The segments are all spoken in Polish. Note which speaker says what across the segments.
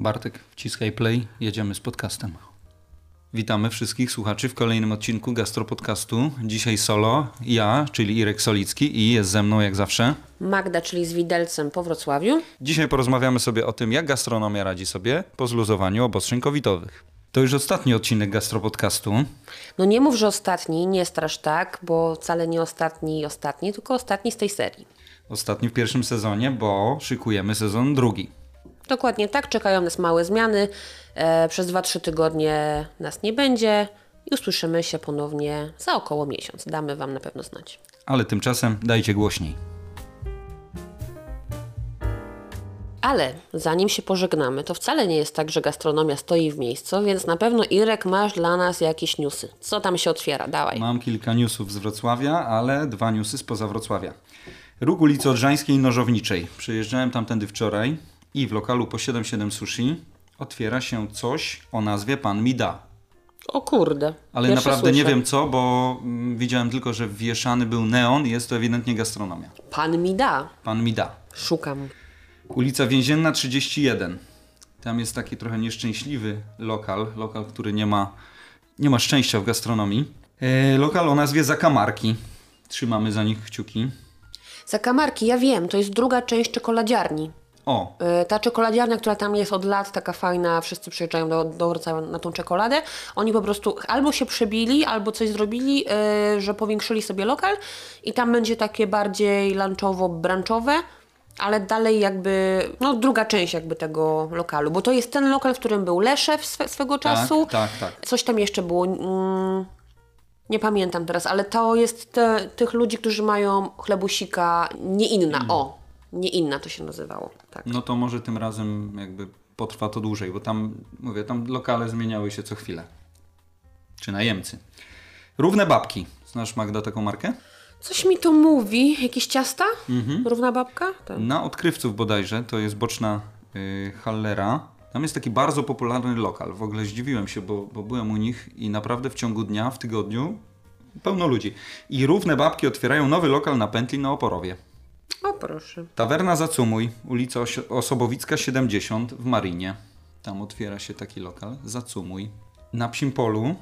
Speaker 1: Bartek, wciskaj play, jedziemy z podcastem. Witamy wszystkich słuchaczy w kolejnym odcinku Gastropodcastu. Dzisiaj solo, ja, czyli Irek Solicki i jest ze mną jak zawsze
Speaker 2: Magda, czyli z widelcem po Wrocławiu.
Speaker 1: Dzisiaj porozmawiamy sobie o tym, jak gastronomia radzi sobie po zluzowaniu obostrzeń covidowych. To już ostatni odcinek Gastropodcastu.
Speaker 2: No nie mów, że ostatni, nie strasz tak, bo wcale nie ostatni ostatni, tylko ostatni z tej serii.
Speaker 1: Ostatni w pierwszym sezonie, bo szykujemy sezon drugi.
Speaker 2: Dokładnie tak, czekają nas małe zmiany. E, przez 2-3 tygodnie nas nie będzie i usłyszymy się ponownie za około miesiąc. Damy Wam na pewno znać.
Speaker 1: Ale tymczasem dajcie głośniej.
Speaker 2: Ale zanim się pożegnamy, to wcale nie jest tak, że gastronomia stoi w miejscu, więc na pewno Irek masz dla nas jakieś newsy. Co tam się otwiera? Dawaj.
Speaker 1: Mam kilka newsów z Wrocławia, ale dwa newsy spoza Wrocławia. Róg ulicy Odrzańskiej i Nożowniczej. Przyjeżdżałem tamtędy wczoraj i w lokalu po 77 Sushi otwiera się coś o nazwie Pan mi da.
Speaker 2: O kurde.
Speaker 1: Ale
Speaker 2: Pierwsze
Speaker 1: naprawdę nie
Speaker 2: słyszę.
Speaker 1: wiem co, bo mm, widziałem tylko, że wieszany był neon i jest to ewidentnie gastronomia.
Speaker 2: Pan mi da.
Speaker 1: Pan mi da.
Speaker 2: Szukam.
Speaker 1: Ulica Więzienna 31. Tam jest taki trochę nieszczęśliwy lokal, lokal, który nie ma, nie ma szczęścia w gastronomii. E, lokal o nazwie Zakamarki. Trzymamy za nich kciuki.
Speaker 2: Zakamarki, ja wiem, to jest druga część czekoladziarni.
Speaker 1: O,
Speaker 2: E, Ta czekoladziarnia, która tam jest od lat, taka fajna, wszyscy przyjeżdżają do, do Wrocławia na tą czekoladę. Oni po prostu albo się przebili, albo coś zrobili, e, że powiększyli sobie lokal i tam będzie takie bardziej lunchowo-branchowe, ale dalej jakby, no druga część jakby tego lokalu, bo to jest ten lokal, w którym był Leszew swe, swego czasu.
Speaker 1: tak, tak.
Speaker 2: Coś tam jeszcze było, mm, nie pamiętam teraz, ale to jest te, tych ludzi, którzy mają chlebusika nie inna,
Speaker 1: Mm.
Speaker 2: o, nie inna to się nazywało, tak.
Speaker 1: no to może tym razem jakby potrwa to dłużej, bo tam, mówię, tam lokale zmieniały się co chwilę. Czy najemcy. Równe babki. Znasz Magda taką markę?
Speaker 2: Coś mi to mówi, jakieś ciasta?
Speaker 1: Mhm.
Speaker 2: Równa babka? Tak.
Speaker 1: Na Odkrywców bodajże, to jest boczna y, Hallera. Tam jest taki bardzo popularny lokal. W ogóle zdziwiłem się, bo, bo byłem u nich i naprawdę w ciągu dnia, w tygodniu pełno ludzi. I równe babki otwierają nowy lokal na pętli na Oporowie.
Speaker 2: O proszę.
Speaker 1: Tawerna Zacumuj, ulica Osi- Osobowicka 70 w Marinie. Tam otwiera się taki lokal. Zacumuj. Na Psim Polu,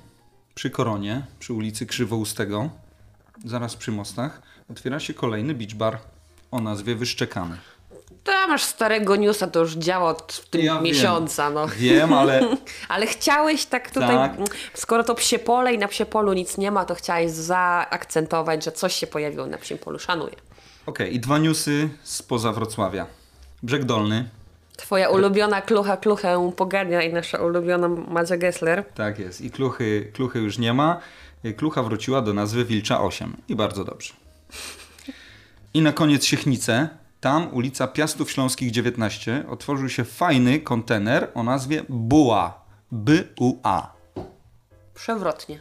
Speaker 1: przy Koronie, przy ulicy Krzywoustego, zaraz przy mostach, otwiera się kolejny beach bar o nazwie Wyszczekany.
Speaker 2: Tam masz starego newsa, to już działa od tym
Speaker 1: Ja wiem.
Speaker 2: miesiąca, no.
Speaker 1: Wiem, ale
Speaker 2: Ale chciałeś tak tutaj,
Speaker 1: Tak.
Speaker 2: skoro to psie pole i na psie polu nic nie ma, to chciałeś zaakcentować, że coś się pojawiło na psim polu. Szanuję.
Speaker 1: Okej, i dwa newsy spoza Wrocławia. Brzeg Dolny,
Speaker 2: Twoja ulubiona klucha kluchę pogarnia i nasza ulubiona Madzia Gessler.
Speaker 1: tak jest. I kluchy, kluchy już nie ma. Klucha wróciła do nazwy Wilcza 8 i bardzo dobrze. I na koniec Siechnice. Tam ulica Piastów Śląskich 19 otworzył się fajny kontener o nazwie Buła. B-U-A.
Speaker 2: Przewrotnie.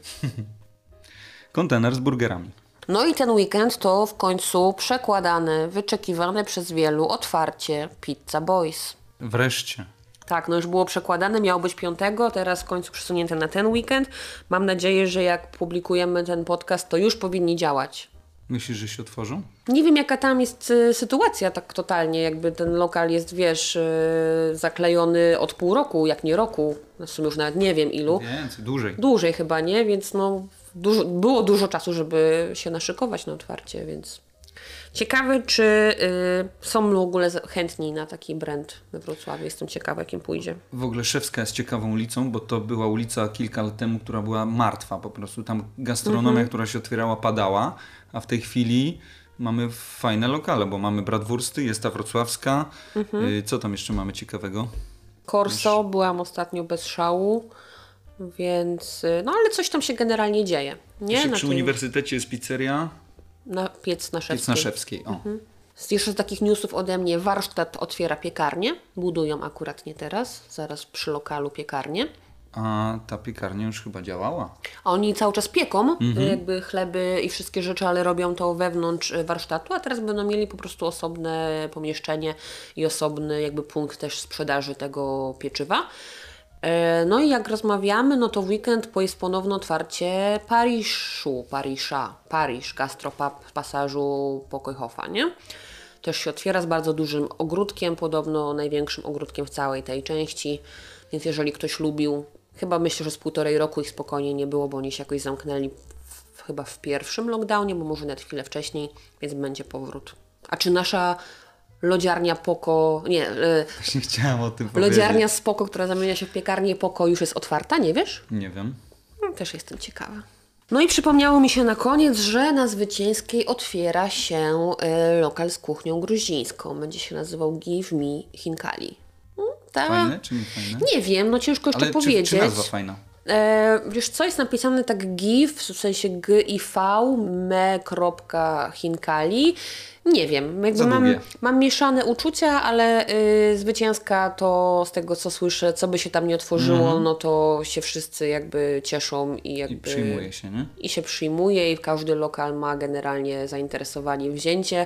Speaker 1: Kontener z burgerami.
Speaker 2: No i ten weekend to w końcu przekładane, wyczekiwane przez wielu otwarcie Pizza Boys.
Speaker 1: Wreszcie.
Speaker 2: Tak, no już było przekładane, miało być piątego, teraz w końcu przesunięte na ten weekend. Mam nadzieję, że jak publikujemy ten podcast, to już powinni działać.
Speaker 1: Myślisz, że się otworzą?
Speaker 2: Nie wiem, jaka tam jest y, sytuacja tak totalnie, jakby ten lokal jest, wiesz, y, zaklejony od pół roku, jak nie roku, w sumie już nawet nie wiem ilu.
Speaker 1: Więcej, dłużej.
Speaker 2: Dłużej chyba, nie? Więc no, dużo, było dużo czasu, żeby się naszykować na otwarcie, więc ciekawe, czy y, są w ogóle chętni na taki brand we Wrocławiu. Jestem ciekawa, jakim pójdzie.
Speaker 1: W ogóle Szewska jest ciekawą ulicą, bo to była ulica kilka lat temu, która była martwa po prostu. Tam gastronomia, która się otwierała, padała, a w tej chwili mamy fajne lokale, bo mamy Bratwursty, jest ta wrocławska. Y, Co tam jeszcze mamy ciekawego?
Speaker 2: Corso, byłam ostatnio bez szału, więc y, no ale coś tam się generalnie dzieje. Nie?
Speaker 1: Jeszcze przy
Speaker 2: tej-
Speaker 1: uniwersytecie jest pizzeria
Speaker 2: na piec na
Speaker 1: Piec
Speaker 2: Szewskiej.
Speaker 1: na Szewskiej. O.
Speaker 2: Z jeszcze z takich newsów ode mnie, warsztat otwiera piekarnię. Budują akurat nie teraz, zaraz przy lokalu piekarnię.
Speaker 1: A ta piekarnia już chyba działała.
Speaker 2: A oni cały czas pieką
Speaker 1: Mhm.
Speaker 2: jakby chleby i wszystkie rzeczy, ale robią to wewnątrz y, warsztatu, a teraz będą mieli po prostu osobne pomieszczenie i osobny jakby punkt też sprzedaży tego pieczywa. E, No i jak rozmawiamy, no to weekend po- jest ponowne otwarcie Pariszu, Parisza, Paryż, gastropub pasażu Pokojhofa, nie? też się otwiera z bardzo dużym ogródkiem, podobno największym ogródkiem w całej tej części. Więc jeżeli ktoś lubił, chyba myślę, że z półtorej roku ich spokojnie nie było, bo oni się jakoś zamknęli w, chyba w pierwszym lockdownie, bo może nawet chwilę wcześniej, więc będzie powrót. A czy nasza lodziarnia Poko, nie,
Speaker 1: Właśnie chciałem o tym powiedzieć.
Speaker 2: lodziarnia Spoko, która zamienia się w piekarnię Poko już jest otwarta, nie wiesz?
Speaker 1: Nie wiem.
Speaker 2: No, Też jestem ciekawa. No i przypomniało mi się na koniec, że na Zwycięskiej otwiera się e, lokal z kuchnią gruzińską. Będzie się nazywał Give Me Hinkali. Mm, Ta,
Speaker 1: Fajne czy nie fajne?
Speaker 2: Nie wiem, no ciężko jeszcze
Speaker 1: Ale czy,
Speaker 2: powiedzieć.
Speaker 1: czy nazwa fajna?
Speaker 2: E, wiesz co, jest napisane tak give, w sensie g i v, me.hinkali. Nie wiem, jakby mam, mam mieszane uczucia, ale y, zwycięska to z tego co słyszę, co by się tam nie otworzyło, no to się wszyscy jakby cieszą i
Speaker 1: I
Speaker 2: jakby
Speaker 1: przyjmuje się, nie?
Speaker 2: i się przyjmuje i każdy lokal ma generalnie zainteresowanie wzięcie,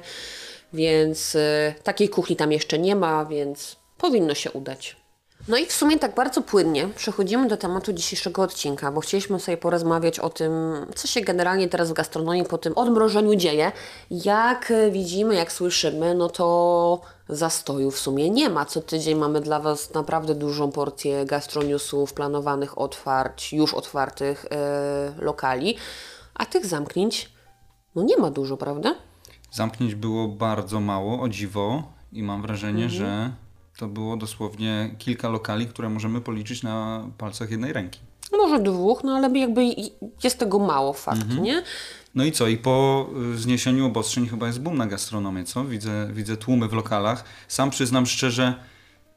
Speaker 2: więc y, takiej kuchni tam jeszcze nie ma, więc powinno się udać. No i w sumie tak bardzo płynnie przechodzimy do tematu dzisiejszego odcinka, bo chcieliśmy sobie porozmawiać o tym, co się generalnie teraz w gastronomii po tym odmrożeniu dzieje. Jak y, widzimy, jak słyszymy, no to zastoju w sumie nie ma. Co tydzień mamy dla Was naprawdę dużą porcję gastroniusów, planowanych otwarć, już otwartych y, lokali, a tych zamknięć no nie ma dużo, prawda?
Speaker 1: Zamknięć było bardzo mało, o dziwo. I mam wrażenie,
Speaker 2: Mhm.
Speaker 1: że to było dosłownie kilka lokali, które możemy policzyć na palcach jednej ręki.
Speaker 2: Może dwóch, no ale jakby jest tego mało fakt, nie?
Speaker 1: No i co? I po y, zniesieniu obostrzeń chyba jest boom na gastronomię, co? Widzę, widzę tłumy w lokalach. Sam przyznam szczerze,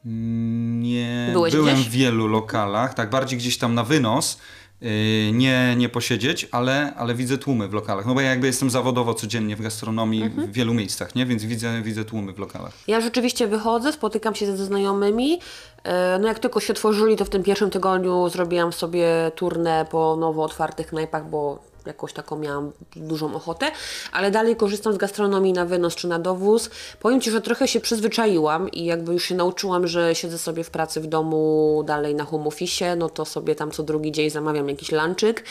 Speaker 1: mm, nie
Speaker 2: Byłeś
Speaker 1: byłem
Speaker 2: gdzieś?
Speaker 1: w wielu lokalach, tak bardziej gdzieś tam na wynos, nie, nie posiedzieć, ale, ale widzę tłumy w lokalach. No bo ja jakby jestem zawodowo codziennie w gastronomii
Speaker 2: Mhm.
Speaker 1: w wielu miejscach, nie? Więc widzę, widzę tłumy w lokalach.
Speaker 2: Ja rzeczywiście wychodzę, spotykam się ze znajomymi. E, No jak tylko się otworzyli, to w tym pierwszym tygodniu zrobiłam sobie turnę po nowo otwartych knajpach, bo jakoś taką miałam dużą ochotę, ale dalej korzystam z gastronomii na wynos czy na dowóz. Powiem Ci, że trochę się przyzwyczaiłam i jakby już się nauczyłam, że siedzę sobie w pracy w domu dalej na home office, no to sobie tam co drugi dzień zamawiam jakiś lunchik.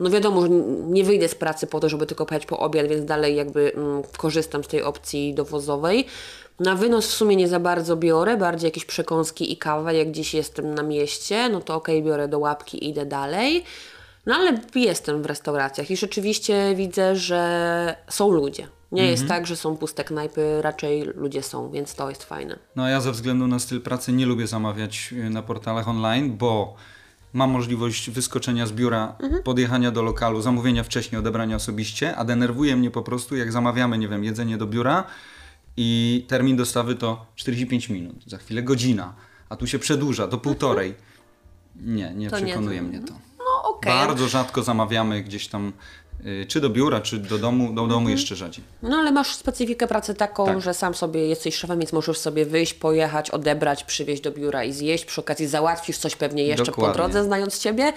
Speaker 2: No wiadomo, że nie wyjdę z pracy po to, żeby tylko pojechać po obiad, więc dalej jakby mm, korzystam z tej opcji dowozowej. Na wynos w sumie nie za bardzo biorę, bardziej jakieś przekąski i kawę, jak gdzieś jestem na mieście, no to okej, biorę do łapki i idę dalej. No ale jestem w restauracjach i rzeczywiście widzę, że są ludzie. Nie jest tak, że są puste knajpy, raczej ludzie są, więc to jest fajne.
Speaker 1: No a ja ze względu na styl pracy nie lubię zamawiać y, na portalach online, bo mam możliwość wyskoczenia z biura, podjechania do lokalu, zamówienia wcześniej, odebrania osobiście, a denerwuje mnie po prostu, jak zamawiamy, nie wiem, jedzenie do biura i termin dostawy to 45 minut, za chwilę godzina, a tu się przedłuża do półtorej. Nie, nie
Speaker 2: To nie-
Speaker 1: przekonuje mnie to.
Speaker 2: Okej.
Speaker 1: Bardzo rzadko zamawiamy gdzieś tam, y, czy do biura, czy do domu, do domu jeszcze rzadziej.
Speaker 2: No ale masz specyfikę pracy taką,
Speaker 1: Tak.
Speaker 2: że sam sobie jesteś szefem, więc możesz sobie wyjść, pojechać, odebrać, przywieźć do biura i zjeść. Przy okazji załatwisz coś pewnie jeszcze
Speaker 1: Dokładnie.
Speaker 2: po drodze, znając Ciebie,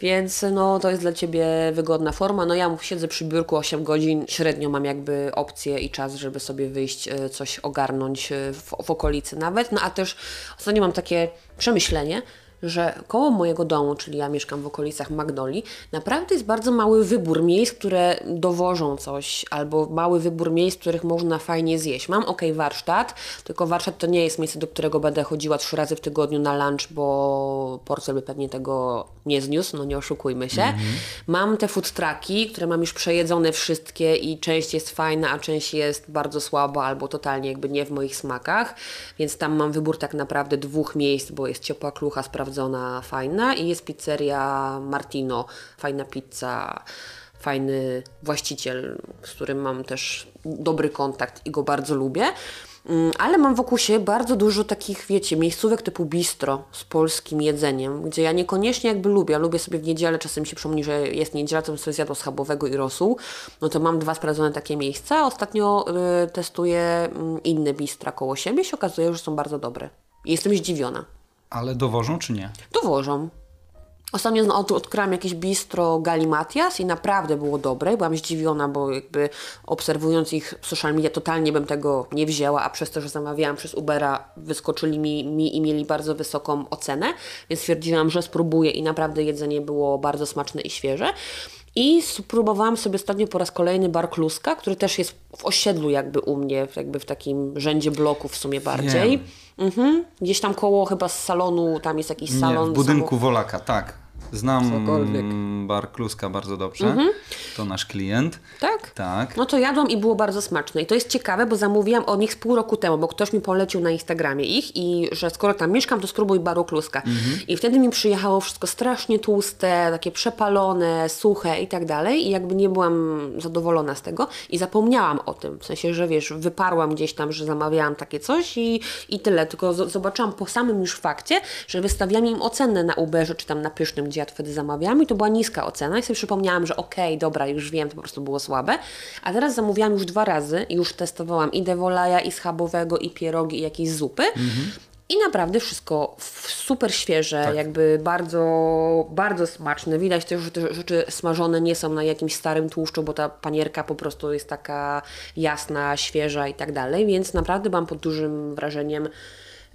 Speaker 2: więc no to jest dla Ciebie wygodna forma. No ja siedzę przy biurku 8 godzin, średnio mam jakby opcję i czas, żeby sobie wyjść, e, coś ogarnąć e, w, w okolicy nawet. No a też ostatnio mam takie przemyślenie, że koło mojego domu, czyli ja mieszkam w okolicach Magnoli, naprawdę jest bardzo mały wybór miejsc, które dowożą coś, albo mały wybór miejsc, w których można fajnie zjeść. Mam ok warsztat, tylko warsztat to nie jest miejsce, do którego będę chodziła trzy razy w tygodniu na lunch, bo portfel by pewnie tego nie zniósł, no nie oszukujmy się. Mam te food trucki, które mam już przejedzone wszystkie i część jest fajna, a część jest bardzo słaba albo totalnie jakby nie w moich smakach, więc tam mam wybór tak naprawdę dwóch miejsc, bo jest ciepła klucha sprawdzona, fajna i jest pizzeria Martino, fajna pizza, fajny właściciel, z którym mam też dobry kontakt i go bardzo lubię. Mm, Ale mam wokół siebie bardzo dużo takich, wiecie, miejscówek typu bistro z polskim jedzeniem, gdzie ja niekoniecznie jakby lubię. Lubię sobie w niedzielę, czasem się przypomni, że jest niedziela, to sobie zjadła schabowego i rosół. No to mam dwa sprawdzone takie miejsca. Ostatnio y, testuję y, inne bistra koło siebie i się okazuje, że są bardzo dobre. Jestem zdziwiona.
Speaker 1: Ale dowożą czy nie?
Speaker 2: Dowożą. Ostatnio od, odkryłam jakieś bistro Galimatias i naprawdę było dobre. Byłam zdziwiona, bo jakby obserwując ich w social media totalnie bym tego nie wzięła, a przez to, że zamawiałam przez Ubera, wyskoczyli mi, mi i mieli bardzo wysoką ocenę, więc stwierdziłam, że spróbuję i naprawdę jedzenie było bardzo smaczne i świeże. I spróbowałam sobie ostatnio po raz kolejny bar Kluska, który też jest w osiedlu jakby u mnie, jakby w takim rzędzie bloków w sumie bardziej. Mhm. Gdzieś tam koło chyba z salonu, tam jest jakiś
Speaker 1: Nie,
Speaker 2: salon.
Speaker 1: w budynku Wolaka, tak. Znam
Speaker 2: Cokolwiek. Mhm.
Speaker 1: bar Kluska bardzo dobrze. To nasz klient.
Speaker 2: Tak?
Speaker 1: Tak.
Speaker 2: No to jadłam i było bardzo smaczne. I to jest ciekawe, bo zamówiłam od nich z pół roku temu, bo ktoś mi polecił na Instagramie ich i że skoro tam mieszkam, to spróbuj baru kluska. I wtedy mi przyjechało wszystko strasznie tłuste, takie przepalone, suche i tak dalej. I jakby nie byłam zadowolona z tego i zapomniałam o tym. W sensie, że wiesz, wyparłam gdzieś tam, że zamawiałam takie coś i, i tyle. Tylko zobaczyłam po samym już fakcie, że wystawiam im ocenę na Uberze czy tam na Pysznym, gdzie ja to wtedy zamawiałam i to była niska ocena i sobie przypomniałam, że okej, dobra, już wiem, to po prostu było słabe. A teraz zamówiłam już dwa razy i już testowałam i devolaja, i schabowego, i pierogi, i jakieś zupy. I naprawdę wszystko super świeże, jakby bardzo, bardzo smaczne. Widać też, że te rzeczy smażone nie są na jakimś starym tłuszczu, bo ta panierka po prostu jest taka jasna, świeża i tak dalej, więc naprawdę byłam pod dużym wrażeniem.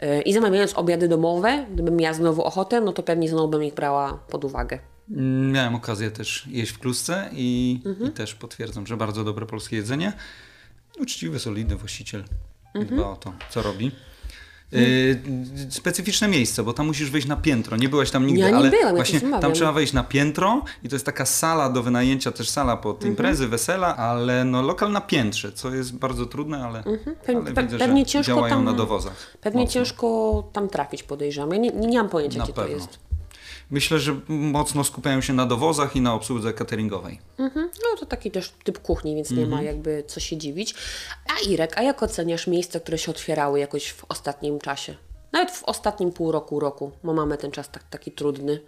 Speaker 2: Yy, I zamawiając obiady domowe, gdybym miała znowu ochotę, no to pewnie znowu bym ich brała pod uwagę.
Speaker 1: Mm, Miałem okazję też jeść w Klusce i,
Speaker 2: Mhm.
Speaker 1: i też potwierdzam, że bardzo dobre polskie jedzenie. Uczciwy, solidny właściciel.
Speaker 2: Mhm.
Speaker 1: Dba o to, co robi. Yy, specyficzne miejsce, bo tam musisz wejść na piętro. Nie byłaś tam nigdy,
Speaker 2: Ja nie
Speaker 1: ale
Speaker 2: byłam,
Speaker 1: właśnie tam trzeba wejść na piętro i to jest taka sala do wynajęcia, też sala pod
Speaker 2: Mhm.
Speaker 1: imprezy, wesela, ale no lokal na piętrze, co jest bardzo trudne, ale,
Speaker 2: Mhm. Pe-
Speaker 1: ale widzę,
Speaker 2: pewnie ciężko
Speaker 1: działają
Speaker 2: tam-
Speaker 1: na dowozach.
Speaker 2: Pewnie
Speaker 1: mocno.
Speaker 2: ciężko tam trafić, podejrzewam. Ja nie, nie, nie mam pojęcia,
Speaker 1: Na
Speaker 2: gdzie to
Speaker 1: pewno.
Speaker 2: jest.
Speaker 1: Myślę, że mocno skupiają się na dowozach i na obsłudze cateringowej.
Speaker 2: Mhm. No to taki też typ kuchni, więc nie ma jakby co się dziwić. A Irek, a jak oceniasz miejsca, które się otwierały jakoś w ostatnim czasie? Nawet w ostatnim pół roku, roku, bo mamy ten czas tak, taki trudny.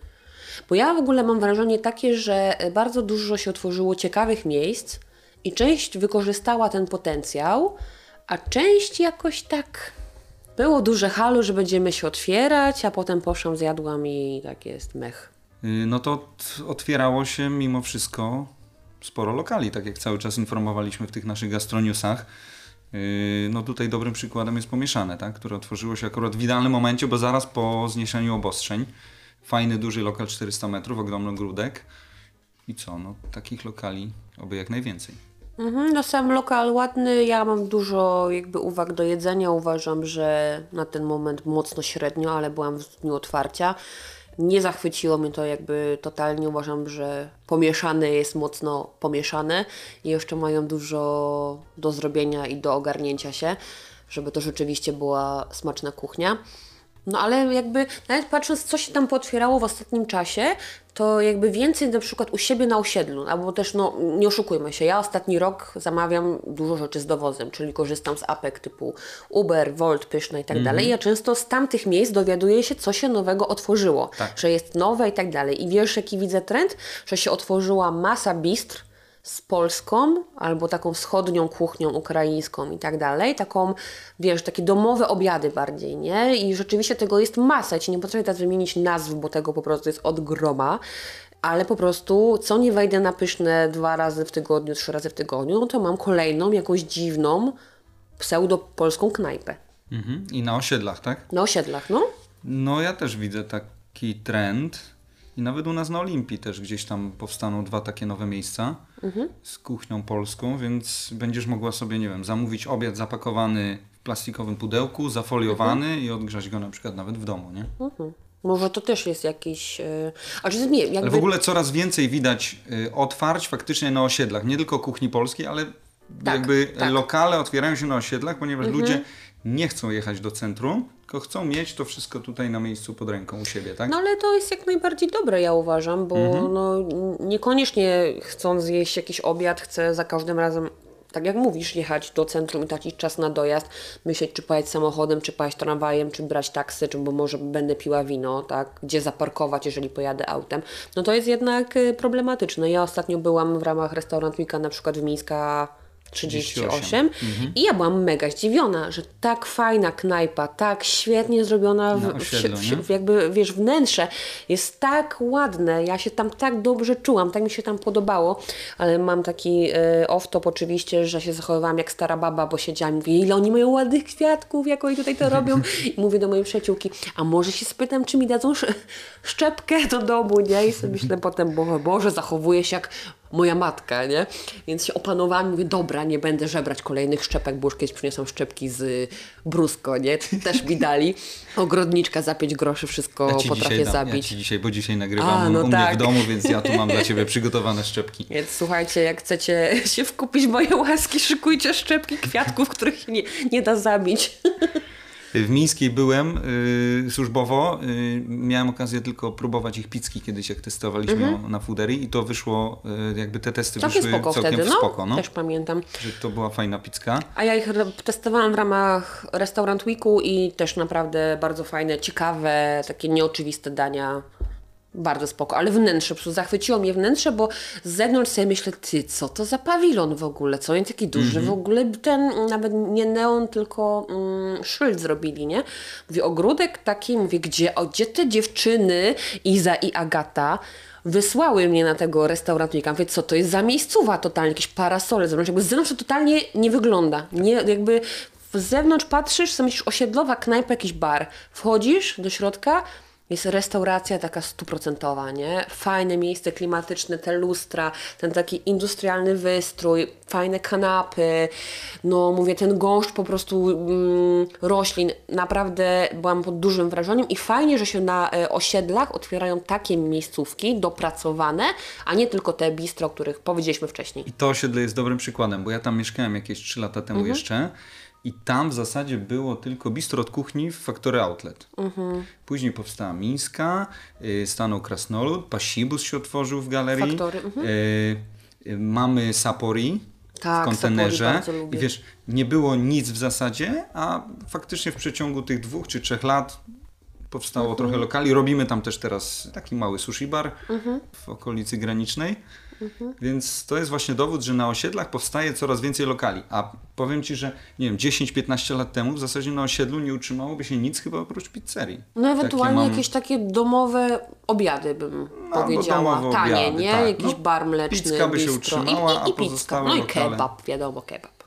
Speaker 2: Bo ja w ogóle mam wrażenie takie, że bardzo dużo się otworzyło ciekawych miejsc i część wykorzystała ten potencjał, a część jakoś tak było duże halo, że będziemy się otwierać, a potem poszłam, zjadłam i tak jest mech.
Speaker 1: Yy, No to otwierało się mimo wszystko sporo lokali, tak jak cały czas informowaliśmy w tych naszych gastroniusach. Yy, No tutaj dobrym przykładem jest Pomieszane, tak? które otworzyło się akurat w idealnym momencie, bo zaraz po zniesieniu obostrzeń. Fajny, duży lokal 400 metrów, ogromny ogródek. I co? No takich lokali oby jak najwięcej.
Speaker 2: Mhm, no sam lokal ładny, ja mam dużo jakby uwag do jedzenia, uważam, że na ten moment mocno średnio, ale byłam w dniu otwarcia. Nie zachwyciło mnie to jakby totalnie, uważam, że pomieszane jest mocno pomieszane i jeszcze mają dużo do zrobienia i do ogarnięcia się, żeby to rzeczywiście była smaczna kuchnia. No ale jakby nawet patrząc, co się tam pootwierało w ostatnim czasie, to jakby więcej na przykład u siebie na osiedlu, albo też no nie oszukujmy się, ja ostatni rok zamawiam dużo rzeczy z dowozem, czyli korzystam z apek typu Uber, Volt, Pyszne i tak dalej. I ja często z tamtych miejsc dowiaduję się, co się nowego otworzyło,
Speaker 1: Tak.
Speaker 2: że jest nowe i tak dalej. I wiesz, jaki widzę trend? Że się otworzyła masa bistr, z polską albo taką wschodnią kuchnią ukraińską i tak dalej, taką, wiesz, takie domowe obiady bardziej, nie? I rzeczywiście tego jest masa. Ja Ci nie potrafię teraz wymienić nazw, bo tego po prostu jest od groma, ale po prostu co nie wejdę na pyszne dwa razy w tygodniu, trzy razy w tygodniu, no to mam kolejną jakąś dziwną pseudo-polską knajpę.
Speaker 1: Mhm. I na osiedlach, tak?
Speaker 2: Na osiedlach, no.
Speaker 1: No ja też widzę taki trend i nawet u nas na Olimpii też gdzieś tam powstaną dwa takie nowe miejsca z kuchnią polską, więc będziesz mogła sobie, nie wiem, zamówić obiad zapakowany w plastikowym pudełku, zafoliowany i odgrzać go na przykład nawet w domu, nie?
Speaker 2: Mhm. Może to też jest jakiś... Yy... A czy nie, jakby...
Speaker 1: Ale w ogóle coraz więcej widać y, otwarć faktycznie na osiedlach, nie tylko kuchni polskiej, ale
Speaker 2: Tak,
Speaker 1: jakby
Speaker 2: tak. Mhm.
Speaker 1: lokale otwierają się na osiedlach, ponieważ ludzie nie chcą jechać do centrum, tylko chcą mieć to wszystko tutaj na miejscu pod ręką u siebie, tak?
Speaker 2: No ale to jest jak najbardziej dobre, ja uważam, bo no, niekoniecznie chcąc zjeść jakiś obiad, chcę za każdym razem, tak jak mówisz, jechać do centrum i tracić czas na dojazd, myśleć, czy pojechać samochodem, czy pojechać tramwajem, czy brać taksy, czy bo może będę piła wino, tak, gdzie zaparkować, jeżeli pojadę autem. No to jest jednak y, problematyczne. Ja ostatnio byłam w ramach restaurant Weeka na przykład w Mińska 38 i ja byłam mega zdziwiona, że tak fajna knajpa, tak świetnie zrobiona w,
Speaker 1: osiedlu,
Speaker 2: w, w, jakby, wiesz, wnętrze jest tak ładne, ja się tam tak dobrze czułam, tak mi się tam podobało, ale mam taki e, off-top oczywiście, że się zachowywałam jak stara baba, bo siedziałam i mówię, ile oni mają ładnych kwiatków, jak oni tutaj to robią? I mówię do mojej przyjaciółki, a może się spytam, czy mi dadzą sz- szczepkę do domu, nie? I sobie myślę potem, Boże, Boże, zachowuję się jak moja matka, nie? Więc się opanowałam, mówię, dobra, nie będę żebrać kolejnych szczepek, bo już kiedyś przyniosłam szczepki z Brusko, nie? Też mi dali. Ogrodniczka za 5 groszy wszystko
Speaker 1: Ja
Speaker 2: potrafię
Speaker 1: dam,
Speaker 2: zabić.
Speaker 1: Ja ci dzisiaj, bo dzisiaj nagrywam
Speaker 2: A, no
Speaker 1: u mnie
Speaker 2: tak.
Speaker 1: w domu, więc ja tu mam dla ciebie przygotowane szczepki.
Speaker 2: Więc słuchajcie, jak chcecie się wkupić w moje łaski, szykujcie szczepki kwiatków, których się nie, nie da zabić.
Speaker 1: W Mińskiej byłem y, służbowo. Y, miałem okazję tylko próbować ich pizzki kiedyś, jak testowaliśmy na Fooderii i to wyszło, y, jakby te testy
Speaker 2: Mhm. Całkiem
Speaker 1: wyszły
Speaker 2: spoko
Speaker 1: całkiem
Speaker 2: wtedy, no.
Speaker 1: spoko. No.
Speaker 2: Też pamiętam.
Speaker 1: Że to była fajna pizzka.
Speaker 2: A ja ich testowałam w ramach Restaurant Weeku i też naprawdę bardzo fajne, ciekawe, takie nieoczywiste dania. Bardzo spoko, ale wnętrze, po prostu zachwyciło mnie wnętrze, bo z zewnątrz sobie myślę, ty, co to za pawilon w ogóle, co oni taki duży, w ogóle ten, nawet nie neon, tylko mm, szyld zrobili, nie? Mówię, ogródek taki, mówię, gdzie, o, gdzie te dziewczyny, Iza i Agata, wysłały mnie na tego restaurantnika. Mówię, co to jest za miejscowa totalnie, jakieś parasole zewnątrz. Jakby z zewnątrz to totalnie nie wygląda. Nie, jakby z zewnątrz patrzysz, sobie myślisz osiedlowa knajpa, jakiś bar. Wchodzisz do środka, jest restauracja taka stuprocentowa, nie? Fajne miejsce klimatyczne, te lustra, ten taki industrialny wystrój, fajne kanapy, no mówię, ten gąszcz po prostu mm, roślin. Naprawdę byłam pod dużym wrażeniem i fajnie, że się na e, osiedlach otwierają takie miejscówki dopracowane, a nie tylko te bistro, o których powiedzieliśmy wcześniej.
Speaker 1: I to osiedle jest dobrym przykładem, bo ja tam mieszkałem jakieś 3 lata temu
Speaker 2: Mhm.
Speaker 1: jeszcze i tam w zasadzie było tylko bistro od kuchni w Factory Outlet.
Speaker 2: Mhm.
Speaker 1: Później powstała Mińska, y, stanął Krasnolud, Pasibus się otworzył w galerii.
Speaker 2: Factory, mhm.
Speaker 1: y, y, mamy Sapori
Speaker 2: Tak,
Speaker 1: w kontenerze. I wiesz, nie było nic w zasadzie, a faktycznie w przeciągu tych dwóch czy trzech lat powstało
Speaker 2: Mhm.
Speaker 1: trochę lokali. Robimy tam też teraz taki mały sushi bar
Speaker 2: Mhm.
Speaker 1: w okolicy granicznej. Więc to jest właśnie dowód, że na osiedlach powstaje coraz więcej lokali. A powiem Ci, że nie wiem, 10-15 lat temu w zasadzie na osiedlu nie utrzymałoby się nic chyba oprócz pizzerii.
Speaker 2: No ewentualnie
Speaker 1: Takie mam-
Speaker 2: jakieś takie domowe obiady bym
Speaker 1: No,
Speaker 2: powiedziała. Tanie,
Speaker 1: obiady,
Speaker 2: nie?
Speaker 1: tak.
Speaker 2: Jakiś
Speaker 1: No,
Speaker 2: bar mleczny,
Speaker 1: pizzka by się
Speaker 2: bistro.
Speaker 1: utrzymała,
Speaker 2: I, i,
Speaker 1: a
Speaker 2: i pizza.
Speaker 1: pozostałe
Speaker 2: No i
Speaker 1: lokale.
Speaker 2: kebab, wiadomo, kebab.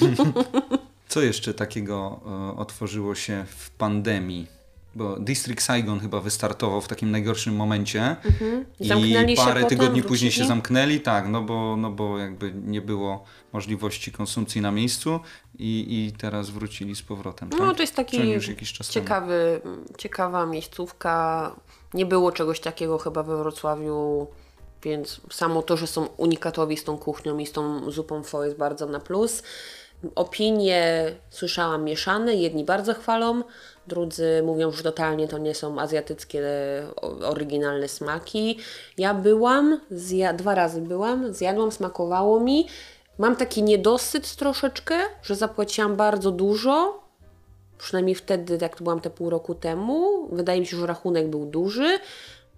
Speaker 1: Co jeszcze takiego e, otworzyło się w pandemii? Bo District Saigon chyba wystartował w takim najgorszym momencie
Speaker 2: I zamknęli
Speaker 1: i
Speaker 2: się
Speaker 1: parę
Speaker 2: potem,
Speaker 1: tygodni później się
Speaker 2: wrócili?
Speaker 1: zamknęli, tak, no bo, no bo jakby nie było możliwości konsumpcji na miejscu i, i teraz wrócili z powrotem.
Speaker 2: No
Speaker 1: tak?
Speaker 2: to jest taki
Speaker 1: Czy oni już jakiś czas temu?
Speaker 2: ciekawy, ciekawa miejscówka. Nie było czegoś takiego chyba we Wrocławiu, więc samo to, że są unikatowi z tą kuchnią i z tą zupą fo jest bardzo na plus. Opinie słyszałam mieszane, jedni bardzo chwalą, drudzy mówią, że totalnie to nie są azjatyckie oryginalne smaki. Ja byłam, dwa razy byłam, zjadłam, smakowało mi. Mam taki niedosyt troszeczkę, że zapłaciłam bardzo dużo, przynajmniej wtedy, jak to byłam te pół roku temu. Wydaje mi się, że rachunek był duży.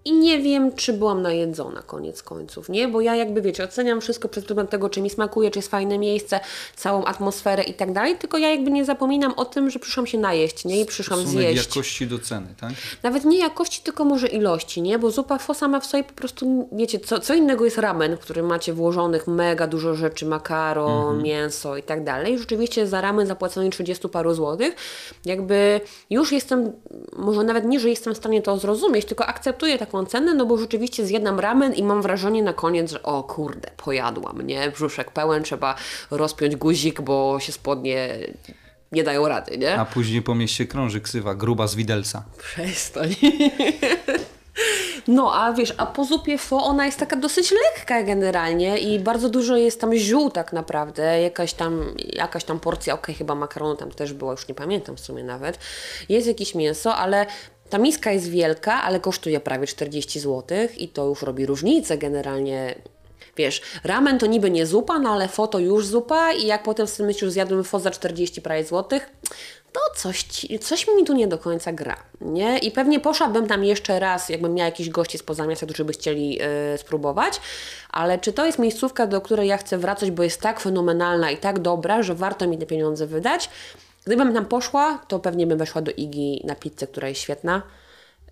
Speaker 2: I nie wiem, czy byłam najedzona koniec końców, nie? Bo ja jakby, wiecie, oceniam wszystko przez pryzmat tego, czy mi smakuje, czy jest fajne miejsce, całą atmosferę i tak dalej, tylko ja jakby nie zapominam o tym, że przyszłam się najeść, nie? I przyszłam
Speaker 1: Stosunek
Speaker 2: zjeść.
Speaker 1: jakości do ceny, tak?
Speaker 2: Nawet nie jakości, tylko może ilości, nie? Bo zupa fo sama w sobie po prostu, wiecie, co, co innego jest ramen, w którym macie włożonych mega dużo rzeczy, makaron, mięso i tak dalej. Rzeczywiście za ramen zapłaconej 30 paru złotych, jakby już jestem, może nawet nie, że jestem w stanie to zrozumieć, tylko akceptuję taką cenę, no bo rzeczywiście zjadam ramen i mam wrażenie na koniec, że o kurde, pojadłam, nie? Brzuszek pełen, trzeba rozpiąć guzik, bo się spodnie nie dają rady, nie?
Speaker 1: A później po mieście krąży ksywa gruba z widelca.
Speaker 2: Przestań. No, a wiesz, a po zupie fo ona jest taka dosyć lekka generalnie i bardzo dużo jest tam ziół tak naprawdę, jakaś tam, jakaś tam porcja, okej, chyba makaronu tam też była, już nie pamiętam w sumie nawet. Jest jakieś mięso, ale ta miska jest wielka, ale kosztuje prawie 40 zł i to już robi różnicę generalnie. Wiesz, ramen to niby nie zupa, no ale fo to już zupa i jak potem sobie myślisz, zjadłem fo za 40 prawie złotych, to coś, coś mi tu nie do końca gra, nie? I pewnie poszłabym tam jeszcze raz, jakbym miała jakichś gości spoza miasta, którzy by chcieli e, spróbować, ale czy to jest miejscówka, do której ja chcę wracać, bo jest tak fenomenalna i tak dobra, że warto mi te pieniądze wydać? Gdybym tam poszła, to pewnie bym weszła do Igi na pizzę, która jest świetna,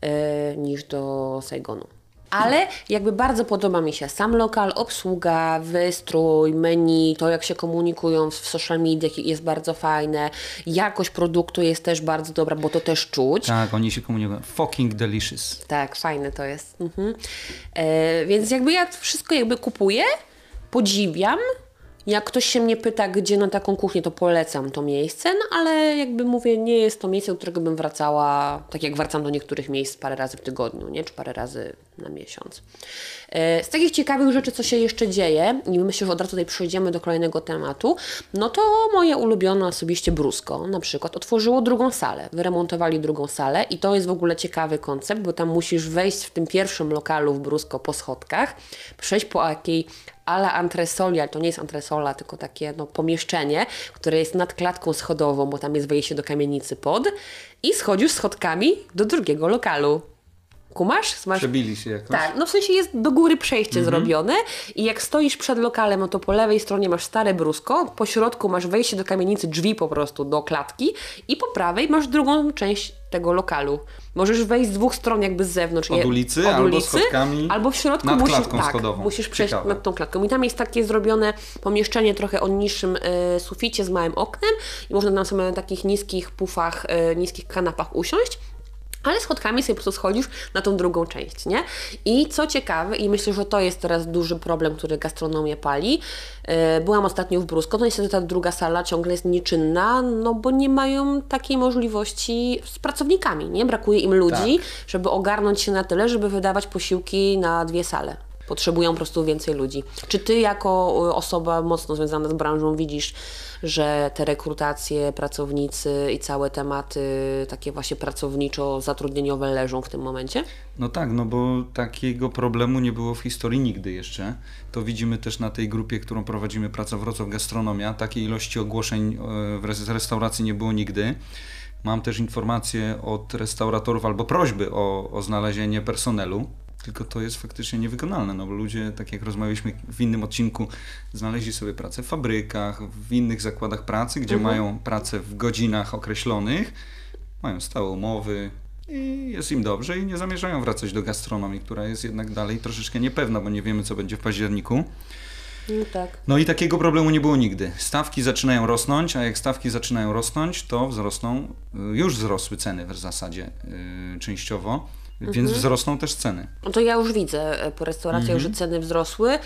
Speaker 2: e, niż do Saigonu. Ale jakby bardzo podoba mi się sam lokal, obsługa, wystrój, menu, to jak się komunikują w social mediach jest bardzo fajne. Jakość produktu jest też bardzo dobra, bo to też czuć.
Speaker 1: Tak, oni się komunikują. Fucking delicious.
Speaker 2: Tak, fajne to jest. Mhm. E, więc jakby ja wszystko jakby kupuję, podziwiam. Jak ktoś się mnie pyta, gdzie na taką kuchnię, to polecam to miejsce, no ale jakby mówię, nie jest to miejsce, do którego bym wracała, tak jak wracam do niektórych miejsc parę razy w tygodniu, nie? czy parę razy na miesiąc. E, z takich ciekawych rzeczy, co się jeszcze dzieje, i myślę, że od razu tutaj przejdziemy do kolejnego tematu, no to moje ulubione osobiście Brusko na przykład otworzyło drugą salę, wyremontowali drugą salę i to jest w ogóle ciekawy koncept, bo tam musisz wejść w tym pierwszym lokalu w Brusko po schodkach, przejść po jakiej ala antresoli, ale to nie jest antresola, tylko takie no, pomieszczenie, które jest nad klatką schodową, bo tam jest wejście do kamienicy pod i schodzisz schodkami do drugiego lokalu. Kumasz? Masz...
Speaker 1: Przebili się jakoś.
Speaker 2: Tak, no w sensie jest do góry przejście zrobione i jak stoisz przed lokalem, no to po lewej stronie masz stare brusko, po środku masz wejście do kamienicy, drzwi po prostu do klatki i po prawej masz drugą część tego lokalu. Możesz wejść z dwóch stron jakby z zewnątrz.
Speaker 1: Od ulicy albo schodkami
Speaker 2: albo w środku
Speaker 1: nad
Speaker 2: musisz,
Speaker 1: klatką
Speaker 2: tak,
Speaker 1: schodową.
Speaker 2: musisz przejść
Speaker 1: Ciekawe.
Speaker 2: nad tą klatką. I tam jest takie zrobione pomieszczenie trochę o niższym e, suficie z małym oknem i można tam sobie na takich niskich pufach, e, niskich kanapach usiąść. Ale schodkami sobie po prostu schodzisz na tą drugą część, nie? I co ciekawe, i myślę, że to jest teraz duży problem, który gastronomię pali. e, Byłam ostatnio w Brusko, to niestety ta druga sala ciągle jest nieczynna, no bo nie mają takiej możliwości z pracownikami, nie? Brakuje im ludzi, żeby ogarnąć się na tyle, żeby wydawać posiłki na dwie sale. Potrzebują po prostu więcej ludzi. Czy ty jako y, osoba mocno związana z branżą widzisz, że te rekrutacje, pracownicy i całe tematy takie właśnie pracowniczo-zatrudnieniowe leżą w tym momencie?
Speaker 1: No tak, no bo takiego problemu nie było w historii nigdy jeszcze. To widzimy też na tej grupie, którą prowadzimy, Praca Wrocław Gastronomia. Takiej ilości ogłoszeń e, w res- restauracji nie było nigdy. Mam też informacje od restauratorów albo prośby o, o znalezienie personelu. Tylko to jest faktycznie niewykonalne, no bo ludzie, tak jak rozmawialiśmy w innym odcinku, znaleźli sobie pracę w fabrykach, w innych zakładach pracy, gdzie mają pracę w godzinach określonych, mają stałe umowy i jest im dobrze i nie zamierzają wracać do gastronomii, która jest jednak dalej troszeczkę niepewna, bo nie wiemy, co będzie w październiku.
Speaker 2: No tak.
Speaker 1: No i takiego problemu nie było nigdy. Stawki zaczynają rosnąć, a jak stawki zaczynają rosnąć, to wzrosną, y, już wzrosły ceny w zasadzie y, częściowo, więc wzrosną też ceny.
Speaker 2: No to ja już widzę e, po restauracjach, że ceny wzrosły.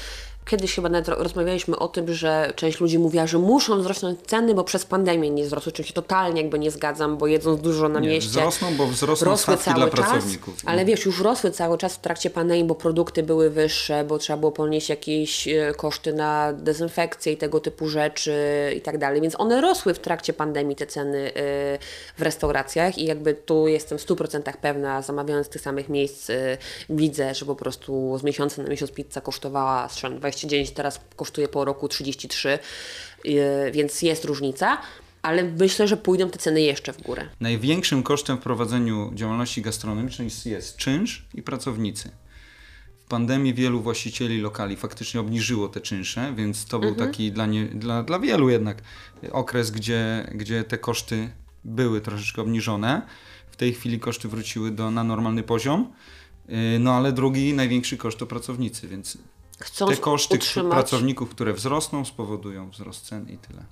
Speaker 2: Kiedyś chyba nawet ro- rozmawialiśmy o tym, że część ludzi mówiła, że muszą wzrosnąć ceny, bo przez pandemię nie wzrosły, czym się totalnie jakby nie zgadzam, bo jedząc dużo na
Speaker 1: Nie,
Speaker 2: mieście.
Speaker 1: wzrosną, bo wzrosną
Speaker 2: rosły cały
Speaker 1: dla
Speaker 2: czas,
Speaker 1: pracowników.
Speaker 2: Ale wiesz, już rosły cały czas w trakcie pandemii, bo produkty były wyższe, bo trzeba było ponieść jakieś e, koszty na dezynfekcję i tego typu rzeczy i tak dalej. Więc one rosły w trakcie pandemii, te ceny e, w restauracjach i jakby tu jestem w 100% pewna, zamawiając tych samych miejsc, e, widzę, że po prostu z miesiąca na miesiąc pizza kosztowała strzelam 29, teraz kosztuje po roku 33, e, więc jest różnica. Ale myślę, że pójdą te ceny jeszcze w górę.
Speaker 1: Największym kosztem w prowadzeniu działalności gastronomicznej jest- czynsz i pracownicy. W pandemii wielu właścicieli lokali faktycznie obniżyło te czynsze, więc to był taki dla, nie, dla, dla wielu jednak okres, gdzie, gdzie te koszty były troszeczkę obniżone. W tej chwili koszty wróciły do, na normalny poziom. Yy, No ale drugi największy koszt to pracownicy, więc
Speaker 2: Chcąc
Speaker 1: te koszty
Speaker 2: utrzymać...
Speaker 1: pracowników, które wzrosną, spowodują wzrost cen i tyle.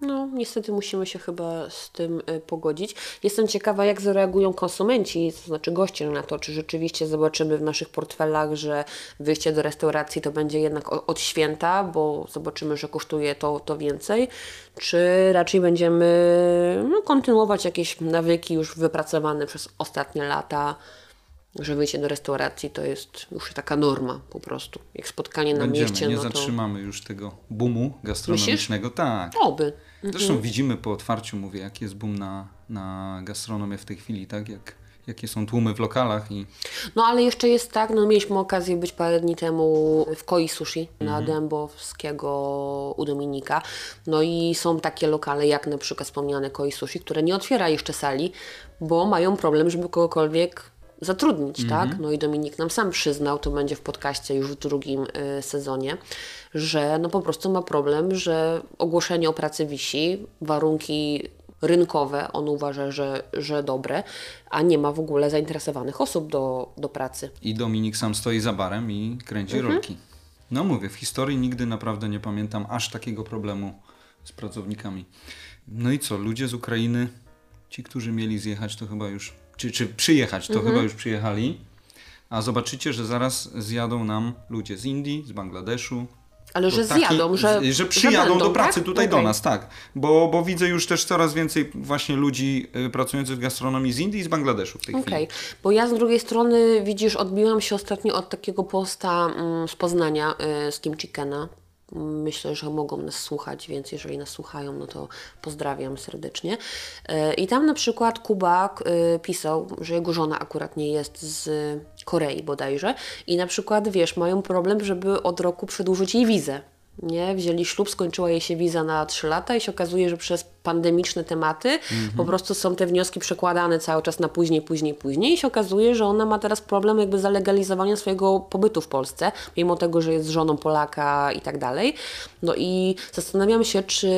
Speaker 2: No, niestety musimy się chyba z tym y, pogodzić. Jestem ciekawa, jak zareagują konsumenci, to znaczy goście na to, czy rzeczywiście zobaczymy w naszych portfelach, że wyjście do restauracji to będzie jednak od święta, bo zobaczymy, że kosztuje to, to więcej, czy raczej będziemy no, kontynuować jakieś nawyki już wypracowane przez ostatnie lata, że wyjście do restauracji to jest już taka norma po prostu. Jak spotkanie na
Speaker 1: Będziemy,
Speaker 2: mieście,
Speaker 1: nie
Speaker 2: no to
Speaker 1: zatrzymamy już tego boomu gastronomicznego. Tak.
Speaker 2: oby.
Speaker 1: Zresztą widzimy po otwarciu, mówię, jaki jest boom na, na gastronomię w tej chwili, tak? Jak, jakie są tłumy w lokalach i
Speaker 2: No ale jeszcze jest tak, no mieliśmy okazję być parę dni temu w Koi Sushi na Dębowskiego u Dominika. No i są takie lokale jak na przykład wspomniane Koi Sushi, które nie otwiera jeszcze sali, bo mają problem, żeby kogokolwiek zatrudnić, tak? No i Dominik nam sam przyznał, to będzie w podcaście już w drugim y, sezonie, że no po prostu ma problem, że ogłoszenie o pracy wisi, warunki rynkowe, on uważa, że, że dobre, a nie ma w ogóle zainteresowanych osób do, do pracy.
Speaker 1: I Dominik sam stoi za barem i kręci
Speaker 2: Mhm.
Speaker 1: rolki. No mówię, w historii nigdy naprawdę nie pamiętam aż takiego problemu z pracownikami. No i co, ludzie z Ukrainy, ci, którzy mieli zjechać, to chyba już, czy, czy przyjechać, to
Speaker 2: Mhm.
Speaker 1: chyba już przyjechali. A zobaczycie, że zaraz zjadą nam ludzie z Indii, z Bangladeszu.
Speaker 2: Ale że
Speaker 1: taki-
Speaker 2: zjadą, że,
Speaker 1: że przyjadą
Speaker 2: będą,
Speaker 1: do pracy
Speaker 2: tak?
Speaker 1: tutaj do
Speaker 2: Okej.
Speaker 1: nas, tak. Bo, bo widzę już też coraz więcej właśnie ludzi y, pracujących w gastronomii z Indii i z Bangladeszu w tej
Speaker 2: Okej,
Speaker 1: chwili.
Speaker 2: bo ja z drugiej strony, widzisz, odbiłam się ostatnio od takiego posta mm, z Poznania, y, z Kim Chickena. Myślę, że mogą nas słuchać, więc jeżeli nas słuchają, no to pozdrawiam serdecznie. Y, I tam na przykład Kuba y, pisał, że jego żona akurat nie jest z Korei bodajże i na przykład, wiesz, mają problem, żeby od roku przedłużyć jej wizę. Nie, wzięli ślub, skończyła jej się wiza na 3 lata i się okazuje, że przez pandemiczne tematy po prostu są te wnioski przekładane cały czas na później, później, później i się okazuje, że ona ma teraz problem jakby zalegalizowania swojego pobytu w Polsce, mimo tego, że jest żoną Polaka i tak dalej. No i zastanawiam się, czy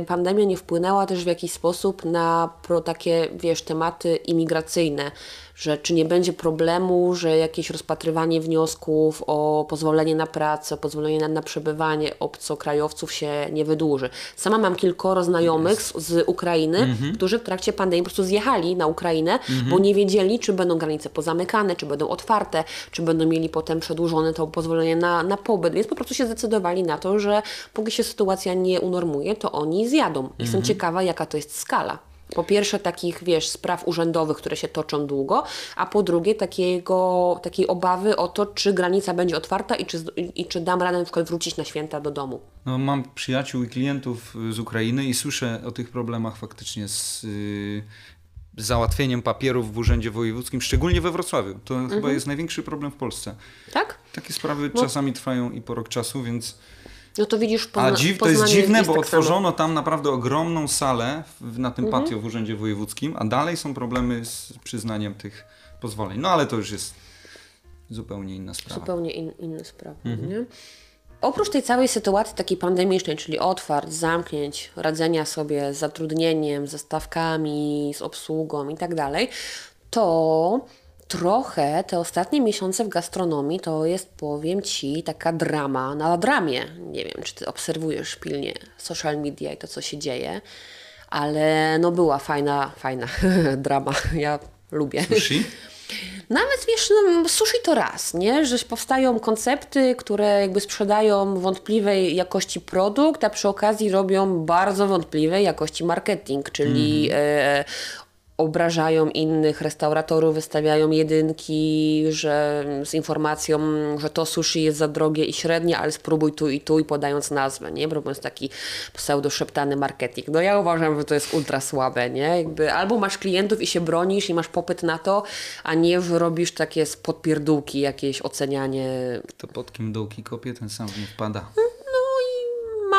Speaker 2: y, pandemia nie wpłynęła też w jakiś sposób na pro takie, wiesz, tematy imigracyjne, że czy nie będzie problemu, że jakieś rozpatrywanie wniosków o pozwolenie na pracę, pozwolenie na, na przebywanie obcokrajowców się nie wydłuży. Sama mam kilkoro znajomych z, z Ukrainy, którzy w trakcie pandemii po prostu zjechali na Ukrainę, bo nie wiedzieli, czy będą granice pozamykane, czy będą otwarte, czy będą mieli potem przedłużone to pozwolenie na, na pobyt, więc po prostu się zdecydowali na to, że póki się sytuacja nie unormuje, to oni zjadą. Jestem ciekawa, jaka to jest skala. Po pierwsze takich, wiesz, spraw urzędowych, które się toczą długo, a po drugie takiego, takiej obawy o to, czy granica będzie otwarta i czy, i czy dam radę na przykład wrócić na święta do domu.
Speaker 1: No, mam przyjaciół i klientów y, z Ukrainy i słyszę o tych problemach faktycznie z y, z załatwieniem papierów w Urzędzie Wojewódzkim, szczególnie we Wrocławiu. To
Speaker 2: Mhm.
Speaker 1: chyba jest największy problem w Polsce.
Speaker 2: Tak?
Speaker 1: Takie sprawy
Speaker 2: No.
Speaker 1: czasami trwają i po rok czasu, więc...
Speaker 2: No to widzisz,
Speaker 1: A
Speaker 2: Pozna-
Speaker 1: dziw, to jest dziwne, bo
Speaker 2: tak
Speaker 1: otworzono tam naprawdę ogromną salę w, na tym
Speaker 2: Mhm.
Speaker 1: patio w Urzędzie Wojewódzkim, a dalej są problemy z przyznaniem tych pozwoleń. No ale to już jest zupełnie inna sprawa.
Speaker 2: Zupełnie in, inna sprawa,
Speaker 1: Mhm.
Speaker 2: nie? Oprócz tej całej sytuacji takiej pandemicznej, czyli otwart, zamknięć, radzenia sobie z zatrudnieniem, ze stawkami, z obsługą i tak dalej, to trochę te ostatnie miesiące w gastronomii to jest, powiem Ci, taka drama na dramie. Nie wiem, czy Ty obserwujesz pilnie social media i to, co się dzieje, ale no była fajna, fajna drama. Ja lubię.
Speaker 1: Sushi?
Speaker 2: Nawet wiesz, no, sushi to raz, nie? Że powstają koncepty, które jakby sprzedają wątpliwej jakości produkt, a przy okazji robią bardzo wątpliwej jakości marketing, czyli e, obrażają innych restauratorów, wystawiają jedynki, że z informacją, że to sushi jest za drogie i średnie, ale spróbuj tu i tu i podając nazwę, nie? Robiąc taki pseudo-szeptany marketing. No ja uważam, że to jest ultra słabe, nie? Jakby albo masz klientów i się bronisz i masz popyt na to, a nie, że robisz takie z podpierdółki jakieś ocenianie
Speaker 1: To pod kim dołki kopie, ten sam nie wpada.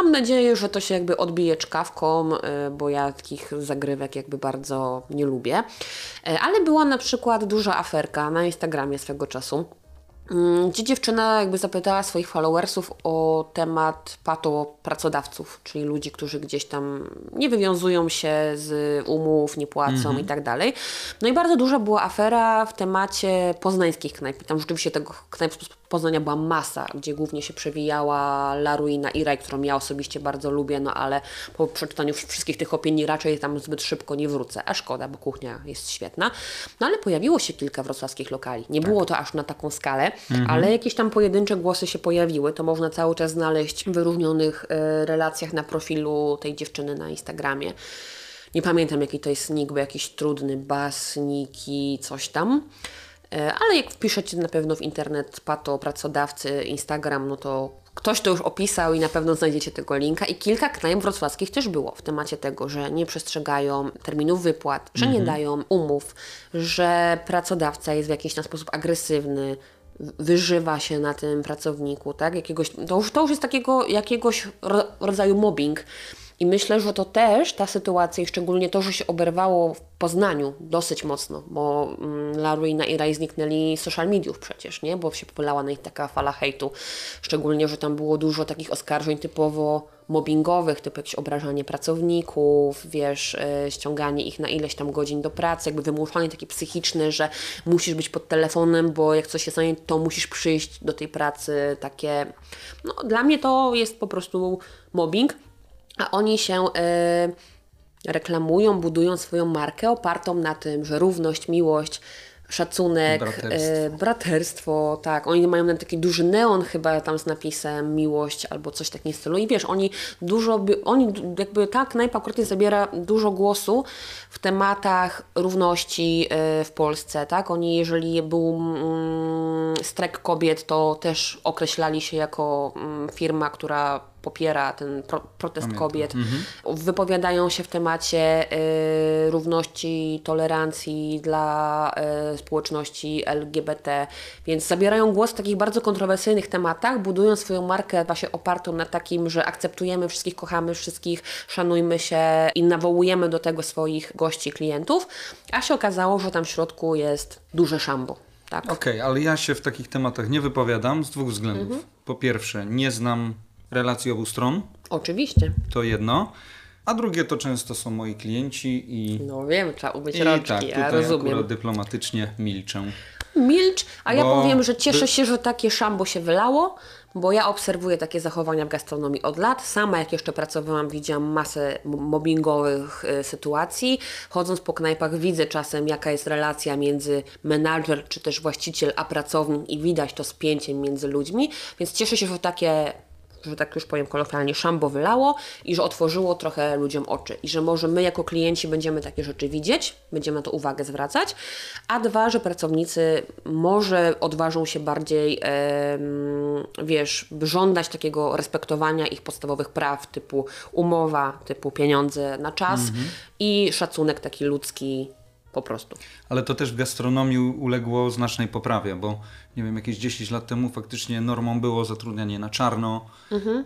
Speaker 2: Mam nadzieję, że to się jakby odbije czkawką, y, bo ja takich zagrywek jakby bardzo nie lubię. Y, Ale była na przykład duża aferka na Instagramie swego czasu, mm, gdzie dziewczyna jakby zapytała swoich followersów o temat pato pracodawców, czyli ludzi, którzy gdzieś tam nie wywiązują się z umów, nie płacą i tak dalej. No i bardzo duża była afera w temacie poznańskich knajp. Tam rzeczywiście tego knajp Poznania była masa, gdzie głównie się przewijała La Ruina i Raj, którą ja osobiście bardzo lubię, no ale po przeczytaniu wszystkich tych opinii raczej tam zbyt szybko nie wrócę. A szkoda, bo kuchnia jest świetna. No ale pojawiło się kilka wrocławskich lokali. Nie było to aż na taką skalę, ale jakieś tam pojedyncze głosy się pojawiły. To można cały czas znaleźć w wyróżnionych e, relacjach na profilu tej dziewczyny na Instagramie. Nie pamiętam jaki to jest nick, bo jakiś trudny, bas, niki, coś tam. E, Ale jak wpiszecie na pewno w internet pato pracodawcy Instagram, no to ktoś to już opisał i na pewno znajdziecie tego linka. I kilka knajp wrocławskich też było w temacie tego, że nie przestrzegają terminów wypłat, że nie dają umów, że pracodawca jest w jakiś tam sposób agresywny, wyżywa się na tym pracowniku, tak? Jakiegoś, to, już, to już jest takiego jakiegoś ro, rodzaju mobbing. I myślę, że to też ta sytuacja i szczególnie to, że się oberwało w Poznaniu dosyć mocno, bo mm, Laruina i Raj zniknęli z social mediów przecież, nie? Bo się popylała na nich taka fala hejtu. Szczególnie, że tam było dużo takich oskarżeń typowo mobbingowych, typu jakieś obrażanie pracowników, wiesz, e, ściąganie ich na ileś tam godzin do pracy, jakby wymuszanie takie psychiczne, że musisz być pod telefonem, bo jak coś się stanie, to musisz przyjść do tej pracy, takie, no dla mnie to jest po prostu mobbing, a oni się e, reklamują, budują swoją markę opartą na tym, że równość, miłość, szacunek,
Speaker 1: Braterstwo.
Speaker 2: e, braterstwo, tak. Oni mają nawet taki duży neon chyba tam z napisem miłość albo coś takiego stylu. I wiesz, oni dużo, oni jakby tak Knajpa zabiera dużo głosu w tematach równości e, w Polsce, tak. Oni, jeżeli był mm, strajk kobiet, to też określali się jako mm, firma, która popiera ten pro, protest kobiet. Wypowiadają się w temacie y, równości, tolerancji dla y, społeczności LGBT, więc zabierają głos w takich bardzo kontrowersyjnych tematach, budują swoją markę właśnie opartą na takim, że akceptujemy wszystkich, kochamy wszystkich, szanujmy się i nawołujemy do tego swoich gości, klientów, a się okazało, że tam w środku jest duże szambo. Tak?
Speaker 1: Okej, ale ja się w takich tematach nie wypowiadam z dwóch względów.
Speaker 2: Mhm.
Speaker 1: Po pierwsze, nie znam relacji obu stron,
Speaker 2: Oczywiście.
Speaker 1: to jedno. A drugie to często są moi klienci i,
Speaker 2: No wiem, trzeba umyć
Speaker 1: i
Speaker 2: rączki,
Speaker 1: tak,
Speaker 2: ja
Speaker 1: tutaj
Speaker 2: rozumiem.
Speaker 1: akurat dyplomatycznie milczę.
Speaker 2: Milcz, a ja
Speaker 1: Bo
Speaker 2: powiem, że cieszę się, że takie szambo się wylało, bo ja obserwuję takie zachowania w gastronomii od lat. Sama jak jeszcze pracowałam, widziałam masę mobbingowych y, sytuacji. Chodząc po knajpach widzę czasem jaka jest relacja między menadżer czy też właściciel a pracownik i widać to spięcie między ludźmi, więc cieszę się, że takie że tak już powiem kolokwialnie, szambo wylało i że otworzyło trochę ludziom oczy. I że może my jako klienci będziemy takie rzeczy widzieć, będziemy na to uwagę zwracać, a dwa, że pracownicy może odważą się bardziej, wiesz, żądać takiego respektowania ich podstawowych praw, typu umowa, typu pieniądze na czas i szacunek taki ludzki po prostu.
Speaker 1: Ale to też w gastronomii uległo znacznej poprawie, bo nie wiem, jakieś 10 lat temu faktycznie normą było zatrudnianie na czarno.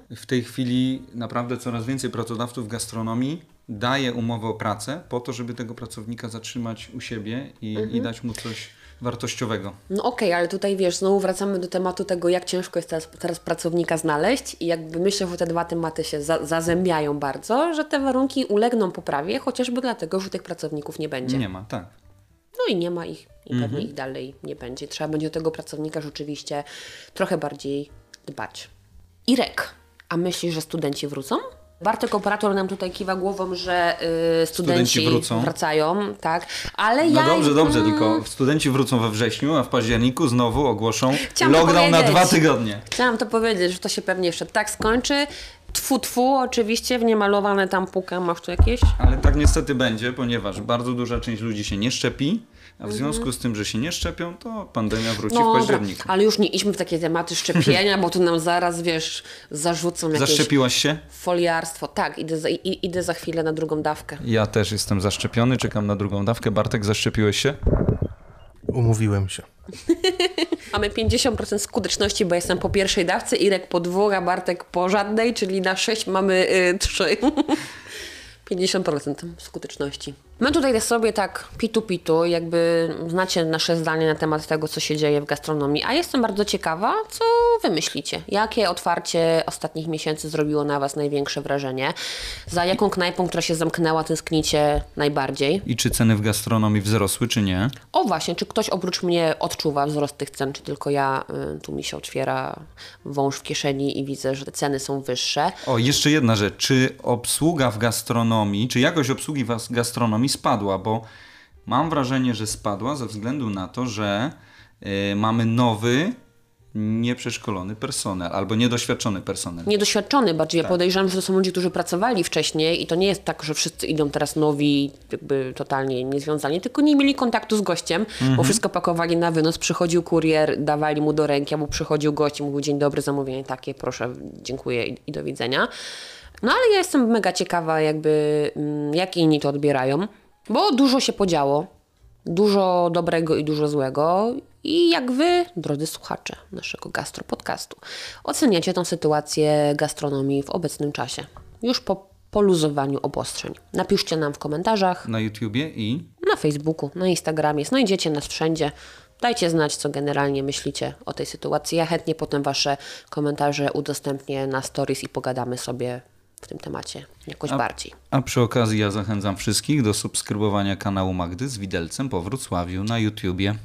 Speaker 1: W tej chwili naprawdę coraz więcej pracodawców w gastronomii daje umowę o pracę po to, żeby tego pracownika zatrzymać u siebie i, i dać mu coś wartościowego.
Speaker 2: No okej, ale tutaj wiesz, znowu wracamy do tematu tego, jak ciężko jest teraz, teraz pracownika znaleźć i jakby myślę, że te dwa tematy się za, zazębiają bardzo, że te warunki ulegną poprawie, chociażby dlatego, że tych pracowników nie będzie.
Speaker 1: Nie ma, tak.
Speaker 2: No i nie ma ich i pewnie ich dalej nie będzie. Trzeba będzie do tego pracownika rzeczywiście trochę bardziej dbać. Irek, a myślisz, że studenci wrócą? Bartek operator nam tutaj kiwa głową, że y, studenci,
Speaker 1: Studenci wrócą.
Speaker 2: wracają, tak, ale
Speaker 1: No
Speaker 2: ja...
Speaker 1: dobrze, dobrze,
Speaker 2: Mm,
Speaker 1: tylko studenci wrócą we wrześniu, a w październiku znowu ogłoszą
Speaker 2: Chciałam
Speaker 1: lockdown na dwa tygodnie.
Speaker 2: Chciałam to powiedzieć, że to się pewnie jeszcze tak skończy. Tfu, tfu, oczywiście, w niemalowane tam puka masz tu jakieś?
Speaker 1: Ale tak niestety będzie, ponieważ bardzo duża część ludzi się nie szczepi, w związku z tym, że się nie szczepią, to pandemia wróci w
Speaker 2: Mhm. dobra,
Speaker 1: październiku.
Speaker 2: ale już nie idźmy w takie tematy szczepienia, bo tu nam zaraz, wiesz, zarzucą jakieś
Speaker 1: Zaszczepiłaś się?
Speaker 2: foliarstwo. Tak, idę za, i, idę za chwilę na drugą dawkę.
Speaker 1: Ja też jestem zaszczepiony, czekam na drugą dawkę. Bartek, zaszczepiłeś się?
Speaker 3: Umówiłem się.
Speaker 2: Mamy 50% skuteczności, bo jestem po pierwszej dawce, Irek po dwóch, a Bartek po żadnej, czyli na 6 mamy y, 3. 50% skuteczności. My tutaj sobie tak pitu-pitu, jakby znacie nasze zdanie na temat tego, co się dzieje w gastronomii, a jestem bardzo ciekawa, co wy myślicie? Jakie otwarcie ostatnich miesięcy zrobiło na was największe wrażenie? Za jaką knajpą, która się zamknęła, tęsknicie najbardziej?
Speaker 1: I czy ceny w gastronomii wzrosły, czy nie?
Speaker 2: O właśnie, czy ktoś oprócz mnie odczuwa wzrost tych cen, czy tylko ja, y, tu mi się otwiera wąż w kieszeni i widzę, że te ceny są wyższe.
Speaker 1: O, jeszcze jedna rzecz. Czy obsługa w gastronomii, czy jakość obsługi w gastronomii spadła? Bo mam wrażenie, że spadła ze względu na to, że y, mamy nowy, nieprzeszkolony personel albo niedoświadczony personel.
Speaker 2: Niedoświadczony bardziej, ja podejrzewam, że to są ludzie, którzy pracowali wcześniej i to nie jest tak, że wszyscy idą teraz nowi, jakby totalnie niezwiązani, tylko nie mieli kontaktu z gościem, bo wszystko pakowali na wynos, przychodził kurier, dawali mu do ręki, albo przychodził gość i mówił dzień dobry, zamówienie takie, proszę, dziękuję i, i do widzenia. No ale ja jestem mega ciekawa jakby, mm, jak inni to odbierają, bo dużo się podziało. Dużo dobrego i dużo złego. I jak wy, drodzy słuchacze naszego gastro podcastu, oceniacie tą sytuację gastronomii w obecnym czasie? Już po poluzowaniu obostrzeń. Napiszcie nam w komentarzach,
Speaker 1: Na YouTubie i
Speaker 2: na Facebooku, na Instagramie, znajdziecie nas wszędzie. Dajcie znać, co generalnie myślicie o tej sytuacji. Ja chętnie potem Wasze komentarze udostępnię na stories i pogadamy sobie w tym temacie jakoś bardziej.
Speaker 1: A przy okazji ja zachęcam wszystkich do subskrybowania kanału Magdy z Widelcem po Wrocławiu na YouTubie.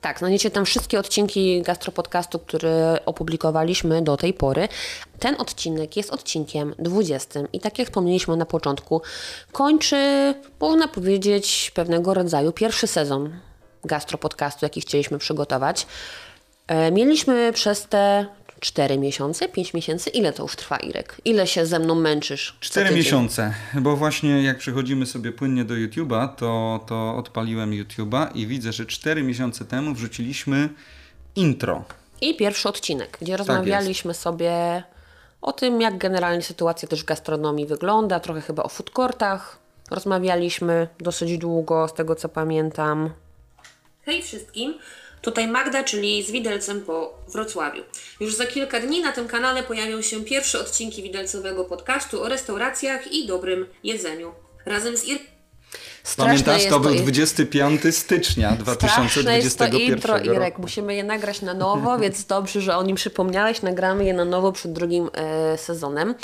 Speaker 2: Tak, znajdziecie tam wszystkie odcinki gastropodcastu, które opublikowaliśmy do tej pory. Ten odcinek jest odcinkiem 20 i tak jak wspomnieliśmy na początku, kończy, można powiedzieć, pewnego rodzaju pierwszy sezon gastropodcastu, jaki chcieliśmy przygotować. E, Mieliśmy przez te 4 miesiące, 5 miesięcy, ile to już trwa, Irek? Ile się ze mną męczysz? co
Speaker 1: Cztery
Speaker 2: tydzień?
Speaker 1: miesiące, bo właśnie jak przechodzimy sobie płynnie do YouTube'a, to, to odpaliłem YouTube'a i widzę, że cztery miesiące temu wrzuciliśmy intro.
Speaker 2: I pierwszy odcinek, gdzie rozmawialiśmy sobie o tym, jak generalnie sytuacja też w gastronomii wygląda, trochę chyba o food courtach. Rozmawialiśmy dosyć długo, z tego co pamiętam. Hej wszystkim, tutaj Magda, czyli z Widelcem po Wrocławiu. Już za kilka dni na tym kanale pojawią się pierwsze odcinki widelcowego podcastu o restauracjach i dobrym jedzeniu. Razem z Ir... Straszne
Speaker 1: Pamiętasz, to był
Speaker 2: i-
Speaker 1: 25 stycznia
Speaker 2: Straszne jest to
Speaker 1: 2021
Speaker 2: intro,
Speaker 1: roku.
Speaker 2: Irek. Musimy je nagrać na nowo, więc dobrze, że o nim przypomniałeś. Nagramy je na nowo przed drugim e, sezonem.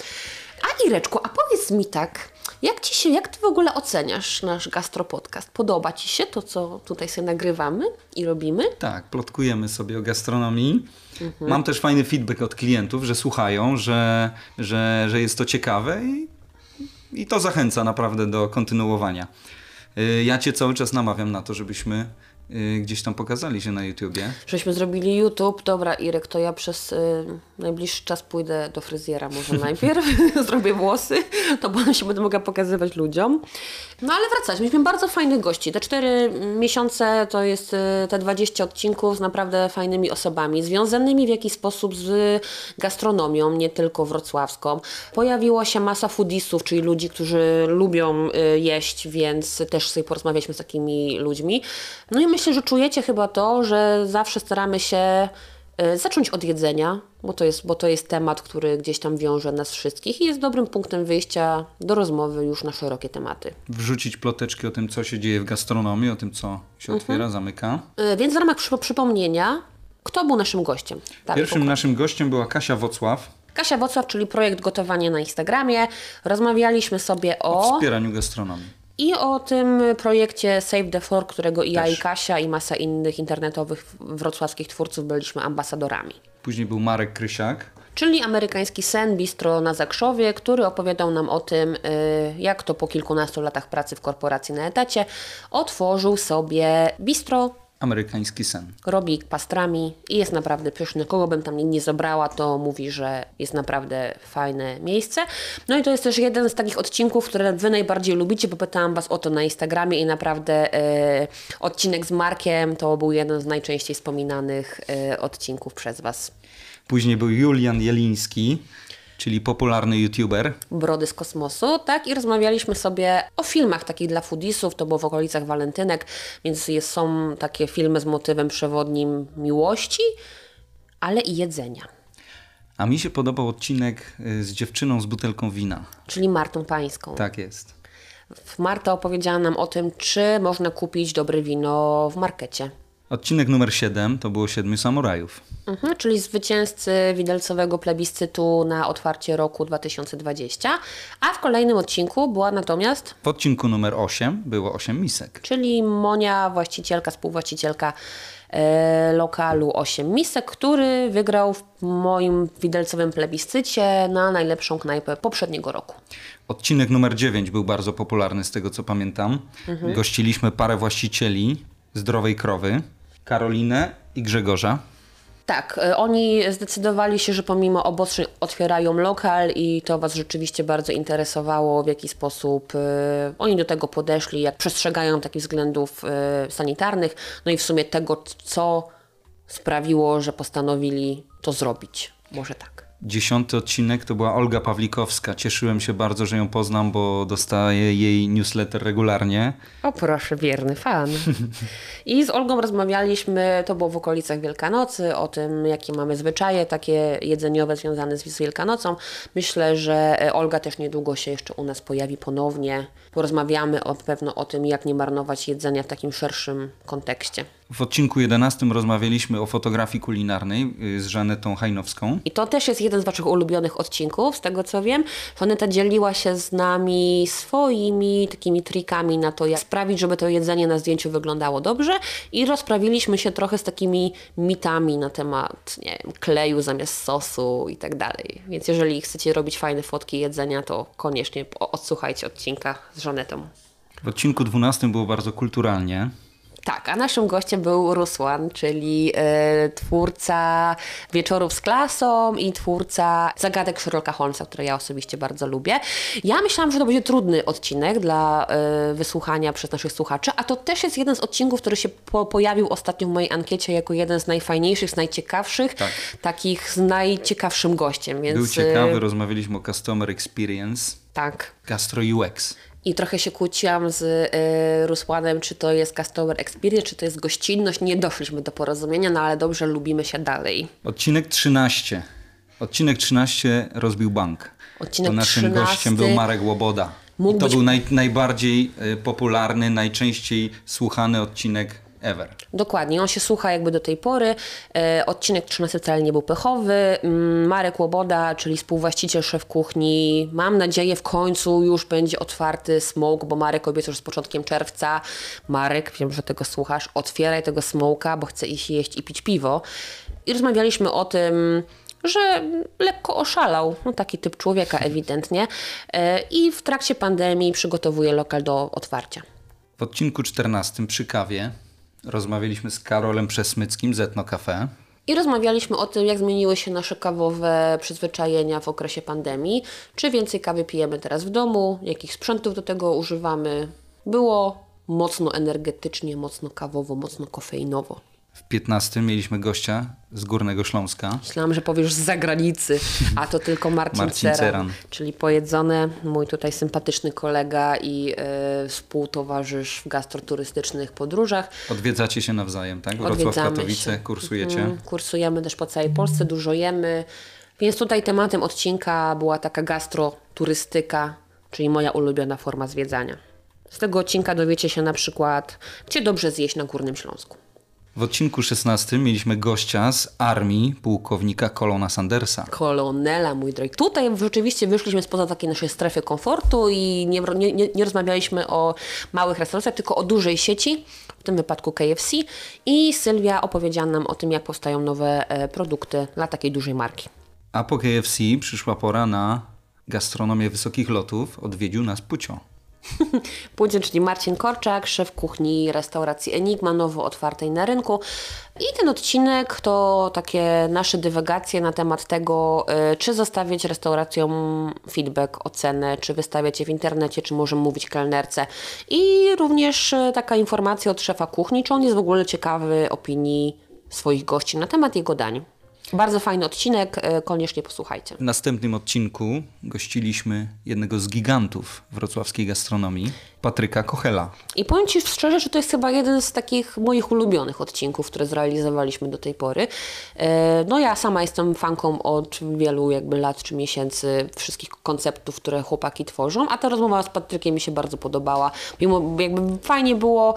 Speaker 2: A Ireczku, a powiedz mi tak, jak ci się, jak ty w ogóle oceniasz nasz gastropodcast? Podoba ci się to, co tutaj sobie nagrywamy i robimy?
Speaker 1: Tak, plotkujemy sobie o gastronomii.
Speaker 2: Mhm.
Speaker 1: Mam też fajny feedback od klientów, że słuchają, że, że, że jest to ciekawe i, i to zachęca naprawdę do kontynuowania. Y, Ja Cię cały czas namawiam na to, żebyśmy y, gdzieś tam pokazali się na YouTubie.
Speaker 2: Żeśmy zrobili YouTube. Dobra, Irek, to ja przez y, najbliższy czas pójdę do fryzjera może najpierw. Zrobię włosy, to potem się będę mogła pokazywać ludziom. No ale wracać, mieliśmy bardzo fajnych gości. Te 4 miesiące to jest y, te 20 odcinków z naprawdę fajnymi osobami, związanymi w jakiś sposób z gastronomią, nie tylko wrocławską. Pojawiła się masa foodisów, czyli ludzi, którzy lubią y, jeść, więc też sobie porozmawialiśmy z takimi ludźmi. No i myślę, że czujecie chyba to, że zawsze staramy się y, zacząć od jedzenia, bo to, jest, bo to jest temat, który gdzieś tam wiąże nas wszystkich i jest dobrym punktem wyjścia do rozmowy już na szerokie tematy.
Speaker 1: Wrzucić ploteczki o tym, co się dzieje w gastronomii, o tym, co się
Speaker 2: Mhm.
Speaker 1: otwiera, zamyka.
Speaker 2: Y, Więc w ramach przy, przypomnienia, kto był naszym gościem?
Speaker 1: Pierwszym naszym gościem była Kasia Wocław
Speaker 2: Kasia Wocław, czyli projekt gotowanie na Instagramie. Rozmawialiśmy sobie
Speaker 1: o
Speaker 2: o
Speaker 1: wspieraniu gastronomii.
Speaker 2: I o tym projekcie Save the Floor, którego i ja
Speaker 1: Też.
Speaker 2: i Kasia i masa innych internetowych wrocławskich twórców byliśmy ambasadorami.
Speaker 1: Później był Marek Krysiak,
Speaker 2: Czyli amerykański sen bistro na Zakrzowie, który opowiadał nam o tym, y, jak to po kilkunastu latach pracy w korporacji na etacie otworzył sobie bistro,
Speaker 1: amerykański sen.
Speaker 2: robi pastrami i jest naprawdę pyszny. Kogo bym tam nie zabrała, to mówi, że jest naprawdę fajne miejsce. No i to jest też jeden z takich odcinków, które Wy najbardziej lubicie, bo pytałam Was o to na Instagramie i naprawdę e, odcinek z Markiem to był jeden z najczęściej wspominanych e, odcinków przez Was.
Speaker 1: Później był Julian Jeliński, czyli popularny youtuber.
Speaker 2: Brody z kosmosu, tak? I rozmawialiśmy sobie o filmach takich dla foodisów, to było w okolicach walentynek, więc jest, są takie filmy z motywem przewodnim miłości, ale i jedzenia.
Speaker 1: A mi się podobał odcinek y, z dziewczyną z butelką wina.
Speaker 2: czyli Martą Pańską.
Speaker 1: Tak jest.
Speaker 2: Marta opowiedziała nam o tym, czy można kupić dobre wino w markecie.
Speaker 1: Odcinek numer 7 to było Siedmiu Samurajów.
Speaker 2: Mhm, czyli zwycięzcy widelcowego plebiscytu na otwarcie roku 2020. A w kolejnym odcinku była natomiast,
Speaker 1: W odcinku numer 8 było 8 misek.
Speaker 2: czyli Monia, właścicielka, współwłaścicielka e, lokalu 8 Misek, który wygrał w moim widelcowym plebiscycie na najlepszą knajpę poprzedniego roku.
Speaker 1: Odcinek numer 9 był bardzo popularny z tego co pamiętam. Gościliśmy parę właścicieli zdrowej krowy, Karolinę i Grzegorza.
Speaker 2: Tak, e, oni zdecydowali się, że pomimo obostrzeń otwierają lokal i to Was rzeczywiście bardzo interesowało, w jaki sposób e, oni do tego podeszli, jak przestrzegają takich względów e, sanitarnych, no i w sumie tego, co sprawiło, że postanowili to zrobić. Może tak.
Speaker 1: Dziesiąty odcinek to była Olga Pawlikowska. Cieszyłem się bardzo, że ją poznam, bo dostaję jej newsletter regularnie.
Speaker 2: O proszę, wierny fan. I z Olgą rozmawialiśmy, to było w okolicach Wielkanocy, o tym, jakie mamy zwyczaje takie jedzeniowe związane z Wielkanocą. Myślę, że e, Olga też niedługo się jeszcze u nas pojawi ponownie. Porozmawiamy o, pewno o tym, jak nie marnować jedzenia w takim szerszym kontekście.
Speaker 1: W odcinku 11 rozmawialiśmy o fotografii kulinarnej y, z Żanetą Hajnowską.
Speaker 2: I to też jest jeden z Waszych ulubionych odcinków, z tego co wiem. Żaneta dzieliła się z nami swoimi takimi trikami na to, jak sprawić, żeby to jedzenie na zdjęciu wyglądało dobrze i rozprawiliśmy się trochę z takimi mitami na temat nie wiem, kleju zamiast sosu i tak dalej. Więc jeżeli chcecie robić fajne fotki jedzenia, to koniecznie odsłuchajcie odcinka z Żanetą.
Speaker 1: W odcinku 12 było bardzo kulturalnie.
Speaker 2: Tak, a naszym gościem był Rusłan, czyli e, twórca Wieczorów z klasą i twórca Zagadek Sherlocka Holmesa, które ja osobiście bardzo lubię. Ja myślałam, że to będzie trudny odcinek dla e, wysłuchania przez naszych słuchaczy, a to też jest jeden z odcinków, który się po, pojawił ostatnio w mojej ankiecie jako jeden z najfajniejszych, z najciekawszych, tak. takich z najciekawszym gościem. Więc,
Speaker 1: Był ciekawy, rozmawialiśmy o Customer Experience.
Speaker 2: Tak.
Speaker 1: Gastro UX.
Speaker 2: I trochę się kłóciłam z y, Rusłanem, czy to jest customer experience, czy to jest gościnność. Nie doszliśmy do porozumienia, no ale dobrze lubimy się dalej.
Speaker 1: Odcinek 13. Odcinek 13 rozbił bank.
Speaker 2: Odcinek
Speaker 1: to naszym
Speaker 2: 13...
Speaker 1: gościem był Marek Łoboda. I to być... był naj, najbardziej y, popularny, najczęściej słuchany odcinek ever.
Speaker 2: Dokładnie, on się słucha jakby do tej pory. E, odcinek 13 wcale nie był pechowy. Mm, Marek Łoboda, czyli współwłaściciel szef kuchni, mam nadzieję w końcu już będzie otwarty smoke, bo Marek obiecał, że z początkiem czerwca. Marek, wiem, że tego słuchasz, otwieraj tego smoka, bo chcę iść jeść i pić piwo. I rozmawialiśmy o tym, że lekko oszalał, no taki typ człowieka ewidentnie e, i w trakcie pandemii przygotowuje lokal do otwarcia.
Speaker 1: W odcinku 14 przy kawie Rozmawialiśmy z Karolem Przesmyckim z Etno Cafe.
Speaker 2: I rozmawialiśmy o tym, jak zmieniły się nasze kawowe przyzwyczajenia w okresie pandemii. Czy więcej kawy pijemy teraz w domu, jakich sprzętów do tego używamy. Było mocno energetycznie, mocno kawowo, mocno kofeinowo.
Speaker 1: W 15 mieliśmy gościa z Górnego Śląska.
Speaker 2: Myślałam, że powiesz z zagranicy, a to tylko Marcin, Marcin Ceran, czyli pojedzone, mój tutaj sympatyczny kolega i y, współtowarzysz w gastroturystycznych podróżach.
Speaker 1: Odwiedzacie się nawzajem, tak? Wrocław, Katowice, się. kursujecie? Mm,
Speaker 2: kursujemy też po całej Polsce, dużo jemy. Więc tutaj tematem odcinka była taka gastroturystyka, czyli moja ulubiona forma zwiedzania. Z tego odcinka dowiecie się na przykład, gdzie dobrze zjeść na Górnym Śląsku.
Speaker 1: W odcinku 16 mieliśmy gościa z armii pułkownika Kolona Sandersa.
Speaker 2: Kolonela, mój drogi. Tutaj rzeczywiście wyszliśmy spoza takiej naszej strefy komfortu i nie, nie, nie rozmawialiśmy o małych restauracjach, tylko o dużej sieci, w tym wypadku KFC. I Sylwia opowiedziała nam o tym, jak powstają nowe e, produkty dla takiej dużej marki.
Speaker 1: A po KFC przyszła pora na gastronomię wysokich lotów. Odwiedził nas Pucio.
Speaker 2: Pójdzie, czyli Marcin Korczak, szef kuchni restauracji Enigma, nowo otwartej na rynku. I ten odcinek to takie nasze dywagacje na temat tego, y, czy zostawiać restauracjom feedback, ocenę, czy wystawiać je w internecie, czy może mówić kelnerce. I również y, taka informacja od szefa kuchni, czy on jest w ogóle ciekawy opinii swoich gości na temat jego dań. Bardzo fajny odcinek, e, koniecznie posłuchajcie.
Speaker 1: W następnym odcinku gościliśmy jednego z gigantów wrocławskiej gastronomii, Patryka Kochela.
Speaker 2: I powiem Ci szczerze, że to jest chyba jeden z takich moich ulubionych odcinków, które zrealizowaliśmy do tej pory. E, no ja sama jestem fanką od wielu jakby lat czy miesięcy wszystkich konceptów, które chłopaki tworzą, a ta rozmowa z Patrykiem mi się bardzo podobała. Mimo jakby fajnie było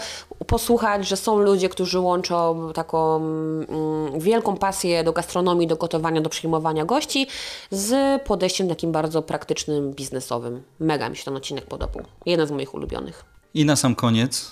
Speaker 2: posłuchać, że są ludzie, którzy łączą taką mm, wielką pasję do gastronomii, do gotowania, do przyjmowania gości z podejściem takim bardzo praktycznym, biznesowym. Mega mi się ten odcinek podobał. Jeden z moich ulubionych.
Speaker 1: I na sam koniec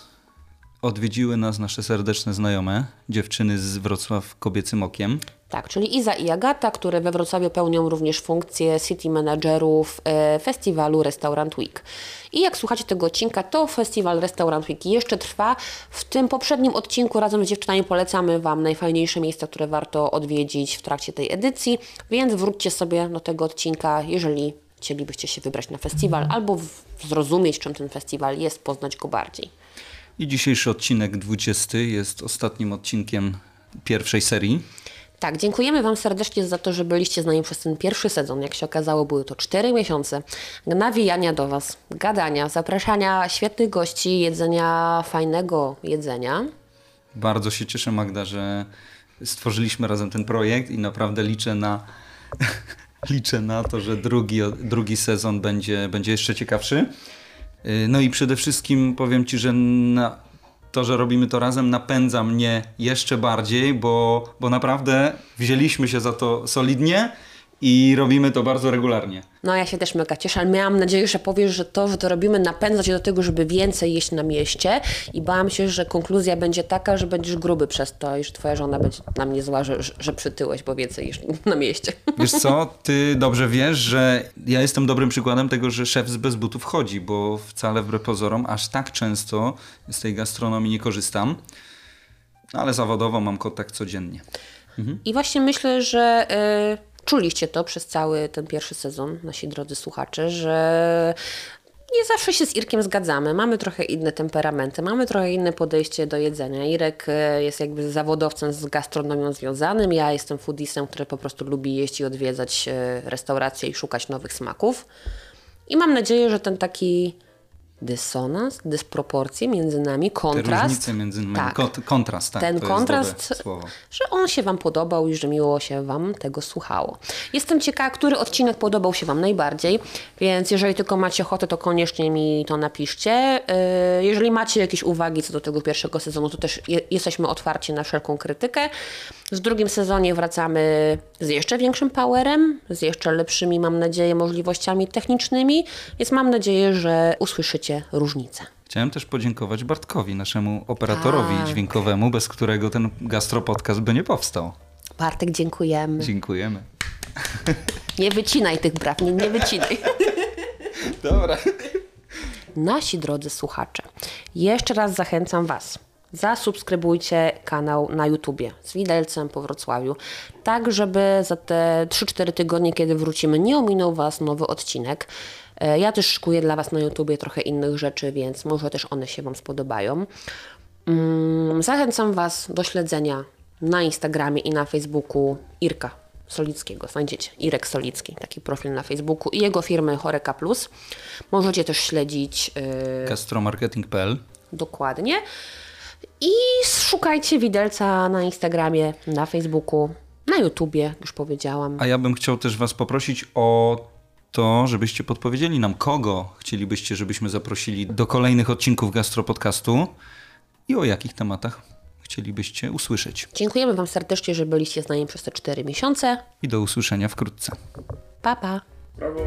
Speaker 1: odwiedziły nas nasze serdeczne znajome, dziewczyny z Wrocław Kobiecym Okiem.
Speaker 2: Tak, czyli Iza i Agata, które we Wrocławiu pełnią również funkcję city managerów e, festiwalu Restaurant Week. I jak słuchacie tego odcinka, to festiwal Restaurant Week jeszcze trwa. W tym poprzednim odcinku razem z dziewczynami polecamy Wam najfajniejsze miejsca, które warto odwiedzić w trakcie tej edycji, więc wróćcie sobie do tego odcinka, jeżeli chcielibyście się wybrać na festiwal albo zrozumieć, czym ten festiwal jest, poznać go bardziej.
Speaker 1: I dzisiejszy odcinek 20 jest ostatnim odcinkiem pierwszej serii.
Speaker 2: Tak, dziękujemy Wam serdecznie za to, że byliście z nami przez ten pierwszy sezon. Jak się okazało, były to cztery miesiące nawijania do Was, gadania, zapraszania świetnych gości, jedzenia fajnego jedzenia.
Speaker 1: Bardzo się cieszę, Magda, że stworzyliśmy razem ten projekt i naprawdę liczę na, liczę na to, że drugi, drugi sezon będzie, będzie jeszcze ciekawszy. Yy, No i przede wszystkim powiem Ci, że na, to, że robimy to razem napędza mnie jeszcze bardziej, bo, bo naprawdę wzięliśmy się za to solidnie i robimy to bardzo regularnie.
Speaker 2: No ja się też mega cieszę, ale miałam nadzieję, że powiesz, że to, że to robimy napędza cię do tego, żeby więcej jeść na mieście i bałam się, że konkluzja będzie taka, że będziesz gruby przez to i że twoja żona będzie na mnie zła, że, że, przytyłeś, bo więcej jesz na mieście.
Speaker 1: Wiesz co, ty dobrze wiesz, że ja jestem dobrym przykładem tego, że szef z bez butów chodzi, bo wcale wbrew pozorom aż tak często z tej gastronomii nie korzystam, No, ale zawodowo mam kontakt codziennie.
Speaker 2: I właśnie myślę, że y, czuliście to przez cały ten pierwszy sezon, nasi drodzy słuchacze, że nie zawsze się z Irkiem zgadzamy. Mamy trochę inne temperamenty, mamy trochę inne podejście do jedzenia. Irek y, jest jakby zawodowcem z gastronomią związanym, ja jestem foodisem, który po prostu lubi jeść i odwiedzać y, restauracje i szukać nowych smaków. I mam nadzieję, że ten taki dysonans, dysproporcje między nami,
Speaker 1: Te
Speaker 2: kontrast.
Speaker 1: różnice między nami,
Speaker 2: Tak.
Speaker 1: kont- kontrast, tak,
Speaker 2: Ten kontrast, że on się Wam podobał i że miło się Wam tego słuchało. Jestem ciekawa, który odcinek podobał się Wam najbardziej, więc jeżeli tylko macie ochotę, to koniecznie mi to napiszcie. Yy, Jeżeli macie jakieś uwagi co do tego pierwszego sezonu, to też je, jesteśmy otwarci na wszelką krytykę. W drugim sezonie wracamy z jeszcze większym powerem, z jeszcze lepszymi, mam nadzieję, możliwościami technicznymi, więc mam nadzieję, że usłyszycie różnice.
Speaker 1: Chciałem też podziękować Bartkowi, naszemu operatorowi
Speaker 2: Tak.
Speaker 1: dźwiękowemu, bez którego ten gastropodcast by nie powstał.
Speaker 2: Bartek, dziękujemy.
Speaker 1: Dziękujemy.
Speaker 2: Nie wycinaj tych braw, nie, nie wycinaj.
Speaker 1: Dobra.
Speaker 2: Nasi drodzy słuchacze, jeszcze raz zachęcam Was. Zasubskrybujcie kanał na YouTubie z Widelcem po Wrocławiu, tak żeby za te 3-4 tygodnie, kiedy wrócimy, nie ominął Was nowy odcinek. E, Ja też szykuję dla Was na YouTubie trochę innych rzeczy, więc może też one się Wam spodobają. Mm, Zachęcam Was do śledzenia na Instagramie i na Facebooku Irka Solickiego. Znajdziecie Irek Solicki, taki profil na Facebooku i jego firmy Choreka Plus. Możecie też śledzić yy,
Speaker 1: Gastromarketing.pl
Speaker 2: dokładnie. I szukajcie widelca na Instagramie, na Facebooku, na YouTubie, już powiedziałam.
Speaker 1: A ja bym chciał też Was poprosić o to, żebyście podpowiedzieli nam, kogo chcielibyście, żebyśmy zaprosili do kolejnych odcinków Gastropodcastu i o jakich tematach chcielibyście usłyszeć.
Speaker 2: Dziękujemy Wam serdecznie, że byliście z nami przez te 4 miesiące.
Speaker 1: I do usłyszenia wkrótce.
Speaker 2: Pa, pa!
Speaker 4: Brawo!